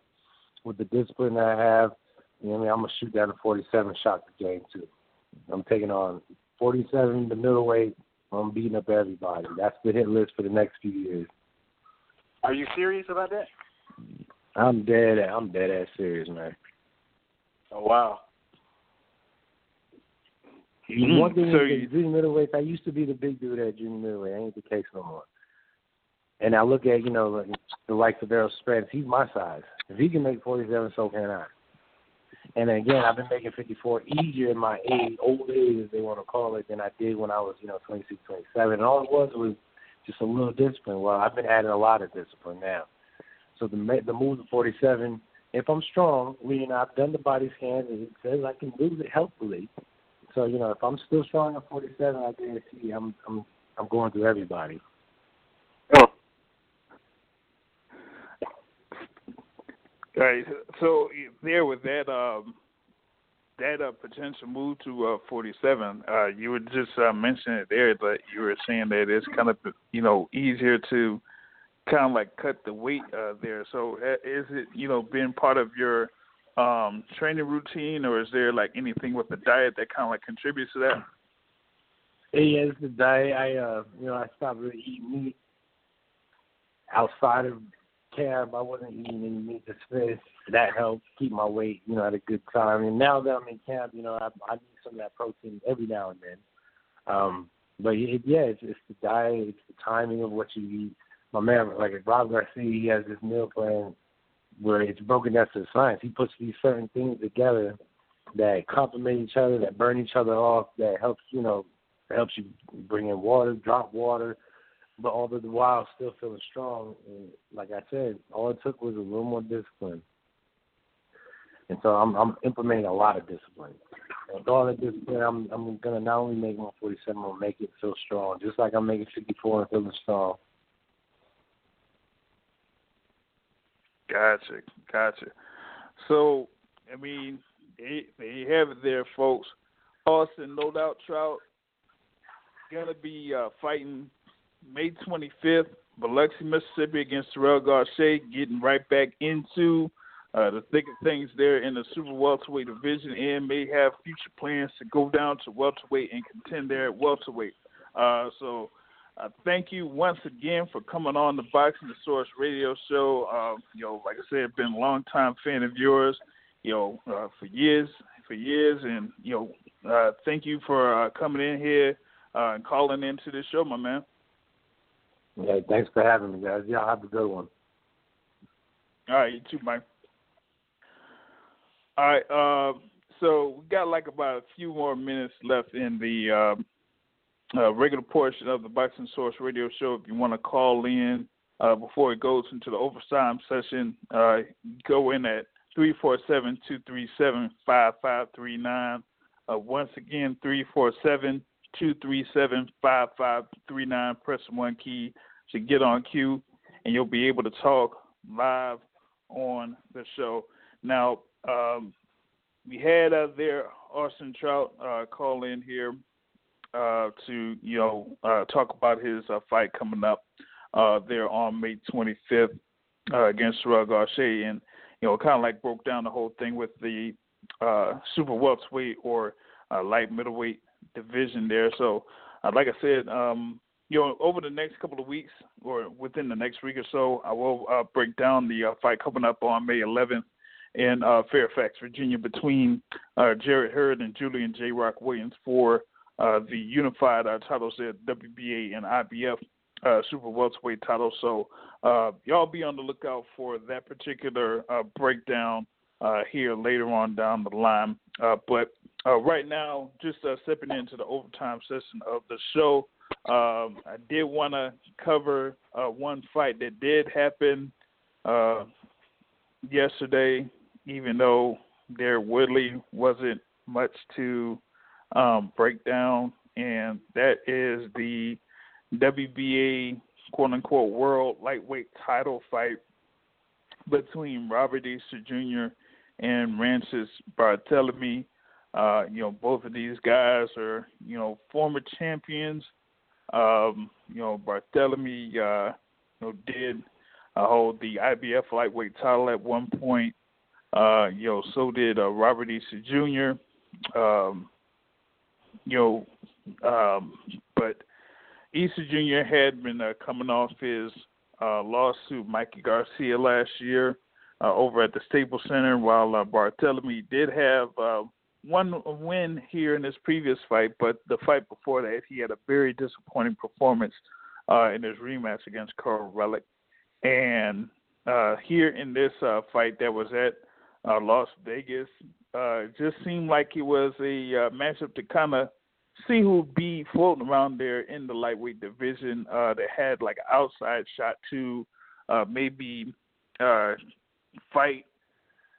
with the discipline that I have, you know, I mean, I'm gonna shoot down to 47, shot the game too. I'm taking on 47, the middleweight. I'm beating up everybody. That's the hit list for the next few years. Are you serious about that? I'm dead. I'm dead ass serious, man. Oh wow. Mm-hmm. One thing so is you, junior middleweights. I used to be the big dude at junior middleweight. I ain't the case no more. And I look at you know like the likes of Errol Spence. He's my size. If he can make 47, so can I. And again, I've been making 54 easier in my age, old age as they want to call it, than I did when I was you know 26, 27. And all it was was just a little discipline. Well, I've been adding a lot of discipline now. So the the moves of 47. If I'm strong, know I've done the body scans and it says I can lose it healthfully. So you know, if I'm still strong at 47, I guarantee I'm I'm I'm going through everybody. Oh. Right. So there with that um that uh, potential move to uh, 47, uh, you were just uh, mentioning it there, but you were saying that it's kind of you know easier to kind of like cut the weight uh, there. So uh, is it you know been part of your um, training routine, or is there like anything with the diet that kind of like contributes to that? Yeah, it's the diet. I uh, you know, I stopped really eating meat outside of camp. I wasn't eating any meat to fish. That helped keep my weight, you know, at a good time. And now that I'm in camp, you know, I, I need some of that protein every now and then. Um, but it, yeah, it's, it's the diet, it's the timing of what you eat. My man, like Rob Garcia, he has this meal plan where it's broken down to the science. He puts these certain things together that complement each other, that burn each other off, that helps you know helps you bring in water, drop water, but all the while still feeling strong. And like I said, all it took was a little more discipline. And so I'm I'm implementing a lot of discipline. And with all that discipline, I'm I'm gonna not only make 147, I'm gonna make it feel strong, just like I'm making 54 and feeling strong. Gotcha, gotcha. So, I mean, they, they have it there, folks. Austin, no doubt, Trout gonna be uh, fighting May 25th, Biloxi, Mississippi, against Terrell Gausha, getting right back into uh, the thick of things there in the super welterweight division, and may have future plans to go down to welterweight and contend there at welterweight. Uh, so uh, thank you once again for coming on the Boxing the Source radio show. Uh, you know, like I said, been a long time fan of yours. You know, uh, for years, for years, and you know, uh, thank you for uh, coming in here uh, and calling into the show, my man. Yeah, thanks for having me, guys. Y'all have a good one. All right, you too, Mike. All right, uh, so we got like about a few more minutes left in the. Uh, uh, regular portion of the Boxing Source radio show. If you want to call in uh, before it goes into the overtime session, uh, go in at 347 237 5539. Uh, once again, 347 237 5539. Press one key to get on cue, and you'll be able to talk live on the show. Now, um, we had uh, there Austin Trout uh, call in here uh, to you know uh, talk about his uh, fight coming up uh, there on May 25th uh, against Terrell Gausha, and you know, kind of like broke down the whole thing with the super welterweight or light middleweight division there. So, like I said, um, you know, over the next couple of weeks or within the next week or so, I will uh, break down the uh, fight coming up on May 11th in uh, Fairfax, Virginia, between uh, Jarrett Hurd and Julian J. Rock Williams for uh, the unified uh, titles at WBA and IBF super welterweight titles. So y'all be on the lookout for that particular breakdown here later on down the line. But right now, just stepping into the overtime session of the show, um, I did want to cover uh, one fight that did happen uh, yesterday, even though there really wasn't much to um, break down, and that is the WBA quote unquote world lightweight title fight between Robert Easter Jr. and Rances Barthelemy. Uh, you know, both of these guys are, you know, former champions. Um, you know, Barthelemy, uh, you know, did uh, hold the IBF lightweight title at one point. Uh, you know, so did uh, Robert Easter Jr. Um, you know, um, but Easter Jr. had been uh, coming off his uh, lawsuit, Mikey Garcia, last year uh, over at the Staples Center, while uh, Barthelemy did have uh, one win here in his previous fight, but the fight before that, he had a very disappointing performance uh, in his rematch against Kiryl Relikh. And uh, here in this uh, fight that was at uh, Las Vegas, uh, just seemed like it was a uh, matchup to kind of see who'd be floating around there in the lightweight division uh, that had like an outside shot to uh, maybe uh, fight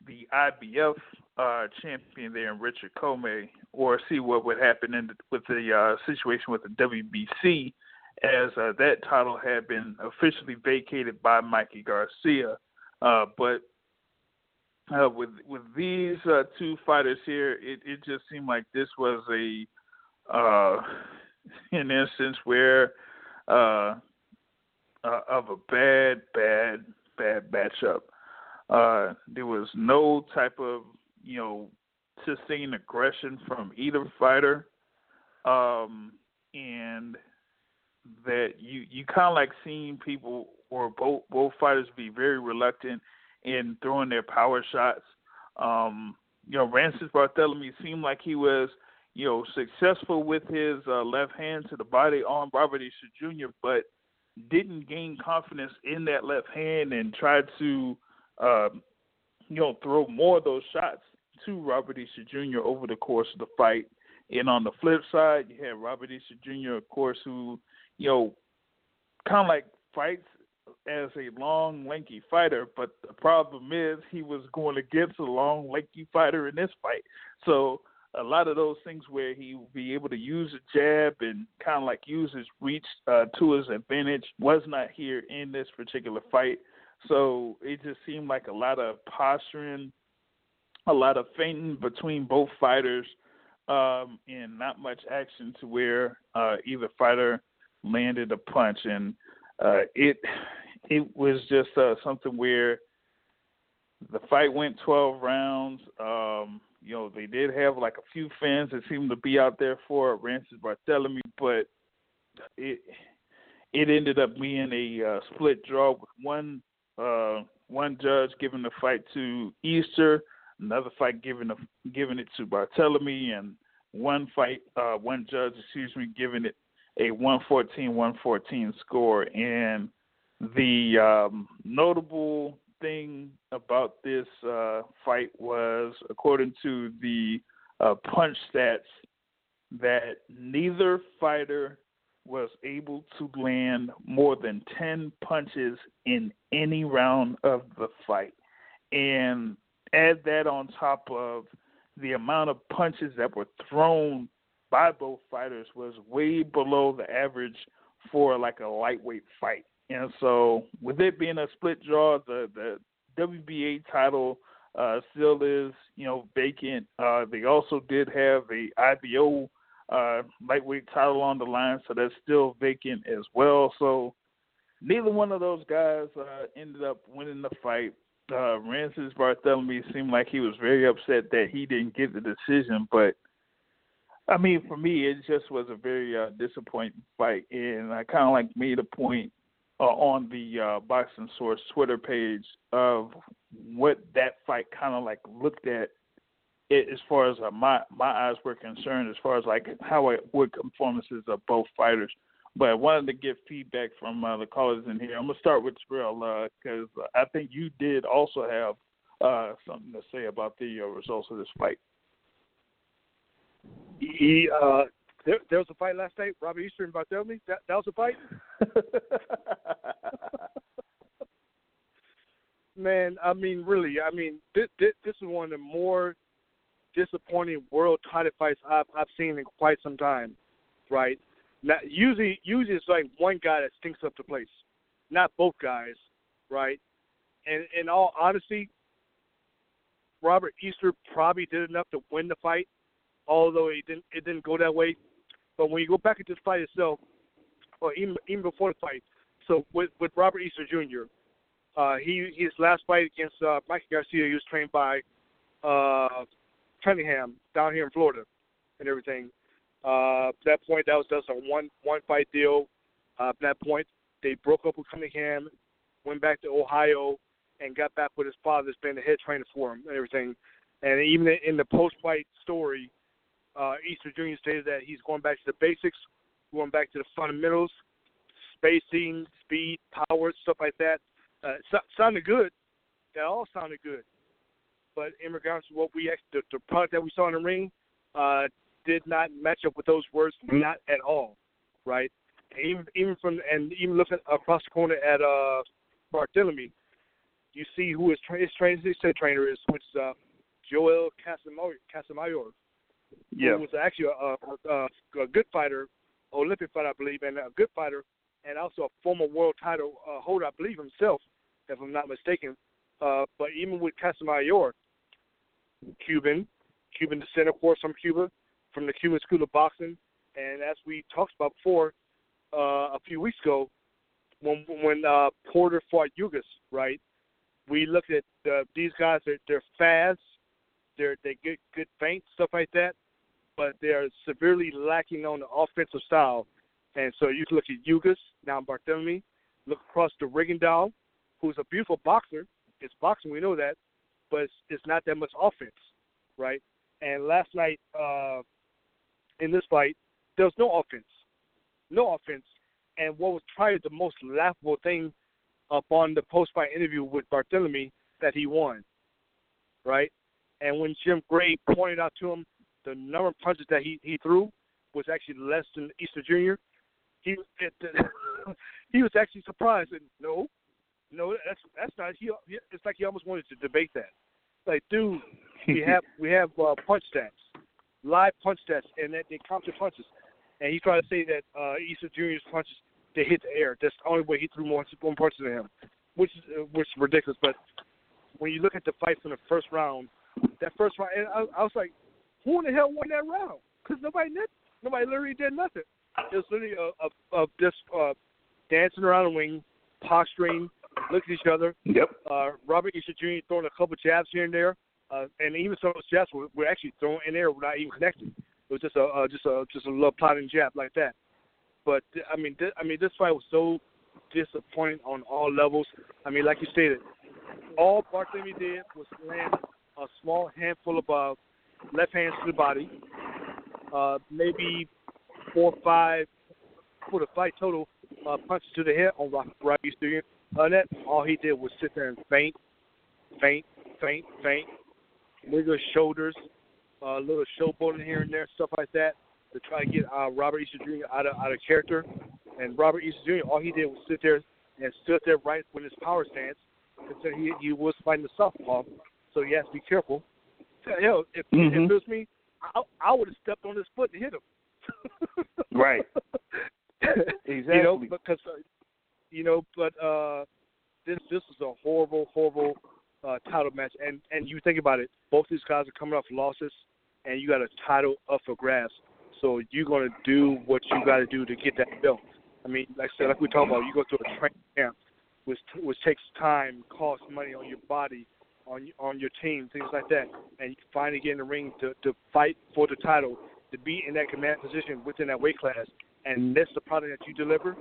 the IBF uh, champion there in Richard Commey, or see what would happen in the, with the uh, situation with the WBC, as uh, that title had been officially vacated by Mikey Garcia. Uh, but uh, with with these uh, two fighters here, it, it just seemed like this was a an instance where of a bad, bad, bad matchup. There was no type of you know sustained aggression from either fighter, um, and that you you kind of like seeing people or both both fighters be very reluctant in throwing their power shots. Um, you know, Rances Barthelemy seemed like he was you know, successful with his uh, left hand to the body on Robert Easter Jr., but didn't gain confidence in that left hand and tried to, um, you know, throw more of those shots to Robert Easter Jr. over the course of the fight. And on the flip side, you had Robert Easter Jr., of course, who, you know, kind of like fights as a long, lanky fighter, but the problem is he was going against a long, lanky fighter in this fight. So a lot of those things where he would be able to use a jab and kind of like use his reach uh, to his advantage was not here in this particular fight. So it just seemed like a lot of posturing, a lot of feinting between both fighters, um, and not much action to where uh, either fighter landed a punch. And uh, it it was just uh, something where the fight went 12 rounds. Um, you know, they did have like a few fans that seemed to be out there for Rances Barthelemy, but it it ended up being a uh, split draw with one uh, one judge giving the fight to Easter, another fight giving a, giving it to Barthelemy, and one fight uh, one judge, excuse me, giving it a 114-114 score. And the um, notable thing about this uh, fight was, according to the uh, punch stats, that neither fighter was able to land more than 10 punches in any round of the fight. And add that on top of the amount of punches that were thrown by both fighters was way below the average for like a lightweight fight. And so, with it being a split draw, the the WBA title uh, still is you know vacant. Uh, they also did have a IBO uh, lightweight title on the line, so that's still vacant as well. So neither one of those guys uh, ended up winning the fight. Uh, Rances Barthélemy seemed like he was very upset that he didn't get the decision, but I mean, for me, it just was a very uh, disappointing fight, and I kind of like made a point uh, on the uh, Boxing Source Twitter page of what that fight kind of like looked at it, as far as uh, my my eyes were concerned, as far as like how it would performances of both fighters. But I wanted to get feedback from uh, the callers in here. I'm gonna start with Terrell because uh, I think you did also have uh, something to say about the uh, results of this fight. He uh, there, there was a fight last night. Robbie Easter and Barthélemy. That that was a fight. Man, I mean, really, I mean, this, this this is one of the more disappointing world title fights I've I've seen in quite some time. Right? Now, usually, usually it's like one guy that stinks up the place, not both guys. Right? And in all honesty, Robert Easter probably did enough to win the fight, although it didn't it didn't go that way. But when you go back into the fight itself, or even even before the fight, so with with Robert Easter Jr., uh, he his last fight against uh, Mikey Garcia, he was trained by uh, Cunningham down here in Florida, and everything. Uh, at that point, that was just a one one fight deal. Uh, at that point, they broke up with Cunningham, went back to Ohio, and got back with his father, that's been the head trainer for him and everything. And even in the post fight story, uh, Easter Jr. stated that he's going back to the basics, going back to the fundamentals, spacing, speed, power, stuff like that. Uh, so, sounded good. That all sounded good. But in regards to what we the, the product that we saw in the ring, uh, did not match up with those words, not at all, right? Even even from and even looking across the corner at uh, Barthélemy, you see who his, tra- his trainer, his trainer is, which is uh, Joel Casamayor, Casamayor yeah. who was actually a, a, a good fighter, Olympic fighter, I believe, and a good fighter, and also a former world title uh, holder, I believe himself, if I'm not mistaken. Uh, but even with Casamayor, Cuban, Cuban descent, of course, from Cuba, from the Cuban School of Boxing, and as we talked about before, uh, a few weeks ago, when when uh, Porter fought Ugás, right? We looked at these guys; they're, they're fast, they're they get good feints, stuff like that, but they're severely lacking on the offensive style. And so you can look at Ugás, now Barthelemy, look across to Rigondeaux, who's a beautiful boxer. It's boxing, we know that, but it's, it's not that much offense, right? And last night uh, in this fight, there was no offense, no offense. And what was probably the most laughable thing upon the post-fight interview with Barthélemy that he won, right? And when Jim Gray pointed out to him the number of punches that he, he threw was actually less than Easter Jr., he it, he was actually surprised. And no, no, that's that's not. He it's like he almost wanted to debate that. Like, dude, we have we have uh, punch stats, live punch tests and that they count the punches. And he tried to say that uh, Easter Jr.'s punches they hit the air. That's the only way he threw more, more punches than him, which is uh, which is ridiculous. But when you look at the fights in the first round, that first round, and I, I was like, who in the hell won that round? Because nobody did, nobody literally did nothing. It was literally a, a, a just uh, dancing around the ring, posturing, looking at each other. Yep. Uh, Robert Easter Jr. throwing a couple jabs here and there, uh, and even some of those jabs were, were actually thrown in there, not even connected. It was just a uh, just a just a little plotting jab like that. But I mean, th- I mean, this fight was so disappointing on all levels. I mean, like you stated, all Barthélemy did was land a small handful of uh, left hands to the body, uh, maybe four or five for the fight total uh, punches to the head on Rocky Easter. Uh, that all he did was sit there and feint, feint, feint, feint, wiggle his shoulders, a uh, little showboating here and there, stuff like that, to try to get uh, Robert Easter Jr. out of out of character. And Robert Easter Jr. all he did was sit there and stood there right with his power stance, because he he was fighting the southpaw, so he has to be careful. Hell, if, mm-hmm. if it was me, I, I would have stepped on his foot and hit him. right. exactly. You know, because uh, you know, but uh, this this is a horrible, horrible uh, title match, and and you think about it, both these guys are coming off losses, and you got a title up for grabs. So you're gonna do what you got to do to get that belt. I mean, like I said, like we talked about, you go to a training camp which which takes time, costs money on your body, on on your team, things like that, and you finally get in the ring to to fight for the title, to be in that command position within that weight class, and that's the product that you deliver,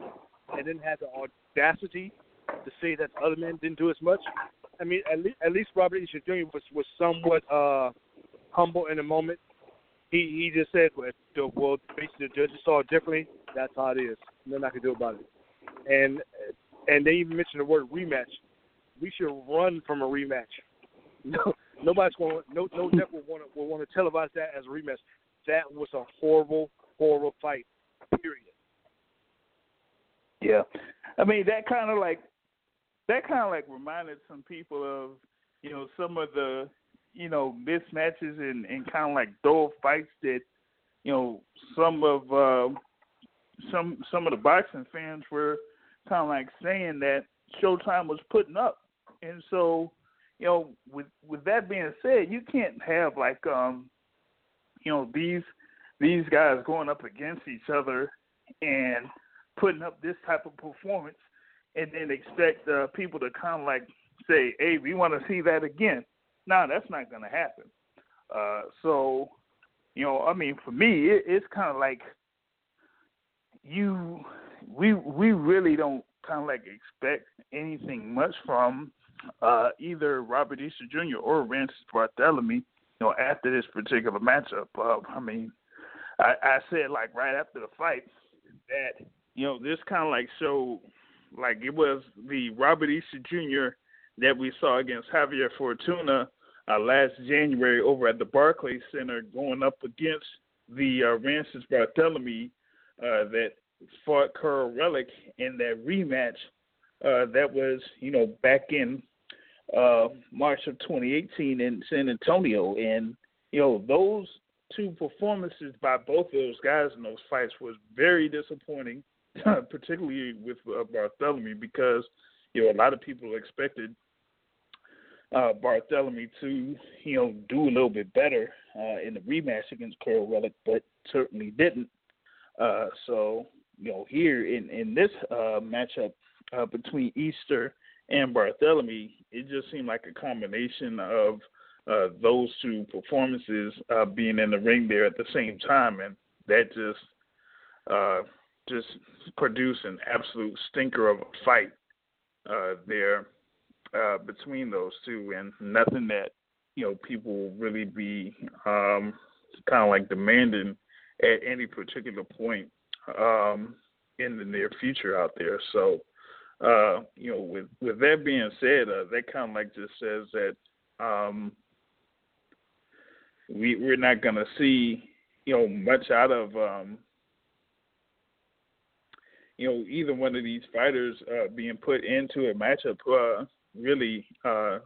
and then have the audacity to say that other men didn't do as much. I mean, at least at least Robert Easter Jr. was was somewhat uh humble in the moment. He he just said, well, the, well basically the judges saw it differently. That's how it is. Nothing I can do about it. And and they even mentioned the word rematch. We should run from a rematch. No, nobody's going. No, no network will want to will want to televise that as a rematch. That was a horrible, horrible fight. Period. Yeah, I mean that kind of like that kind of like reminded some people of you know some of the you know mismatches and and kind of like dull fights that you know some of uh, some some of the boxing fans were kind of like saying that Showtime was putting up, and so you know with with that being said, you can't have like um you know these these guys going up against each other and putting up this type of performance and then expect uh, people to of like say, "Hey, we want to see that again." No, that's not going to happen. Uh, so, you know, I mean, for me, it, it's kind of like you, we, we really don't kind of like expect anything much from uh, either Robert Easter Jr. or Rances Barthélemy, you know, after this particular matchup. Uh, I mean, I, I said like right after the fight that you know this kind of like showed like it was the Robert Easter Jr. that we saw against Javier Fortuna uh, last January over at the Barclays Center, going up against the uh, Rances Barthélemy uh, that fought Kiryl Relikh in that rematch. Uh, that was, you know, back in uh, March of 2018 in San Antonio, and you know those two performances by both of those guys in those fights was very disappointing particularly with uh, Barthélemy, because you know a lot of people expected uh, Barthélemy to you know do a little bit better uh, in the rematch against Kiryl Relikh, but certainly didn't. Uh, so you know here in in this uh, matchup uh, between Easter and Barthélemy, it just seemed like a combination of uh, those two performances being in the ring there at the same time, and that just just produce an absolute stinker of a fight uh, there uh, between those two, and nothing that you know people will really be um, kind of like demanding at any particular point um, in the near future out there. So, uh, you know, with with that being said, uh, that kind of like just says that um, we we're not going to see you know much out of um, you know, either one of these fighters uh, being put into a matchup uh, really uh,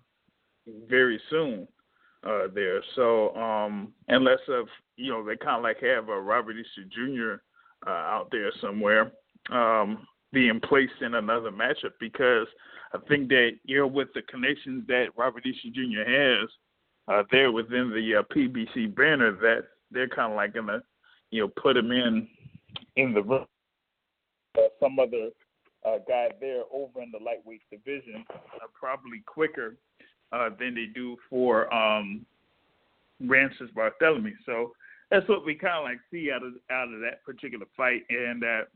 very soon uh, there. So um, unless of you know they kind of like have a Robert Easter Jr. Uh, out there somewhere um, being placed in another matchup because I think that you know with the connections that Robert Easter Jr. has uh, there within the uh, PBC banner that they're kind of like gonna you know put him in in the room uh, some other uh, guy there over in the lightweight division uh, probably quicker uh, than they do for um, Rances Barthélemy. So that's what we kind of like see out of out of that particular fight, and that,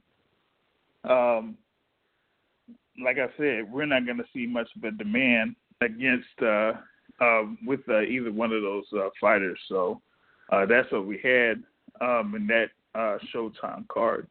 um, like I said, we're not going to see much of a demand against uh, uh, with uh, either one of those uh, fighters. So uh, that's what we had um, in that uh, Showtime card.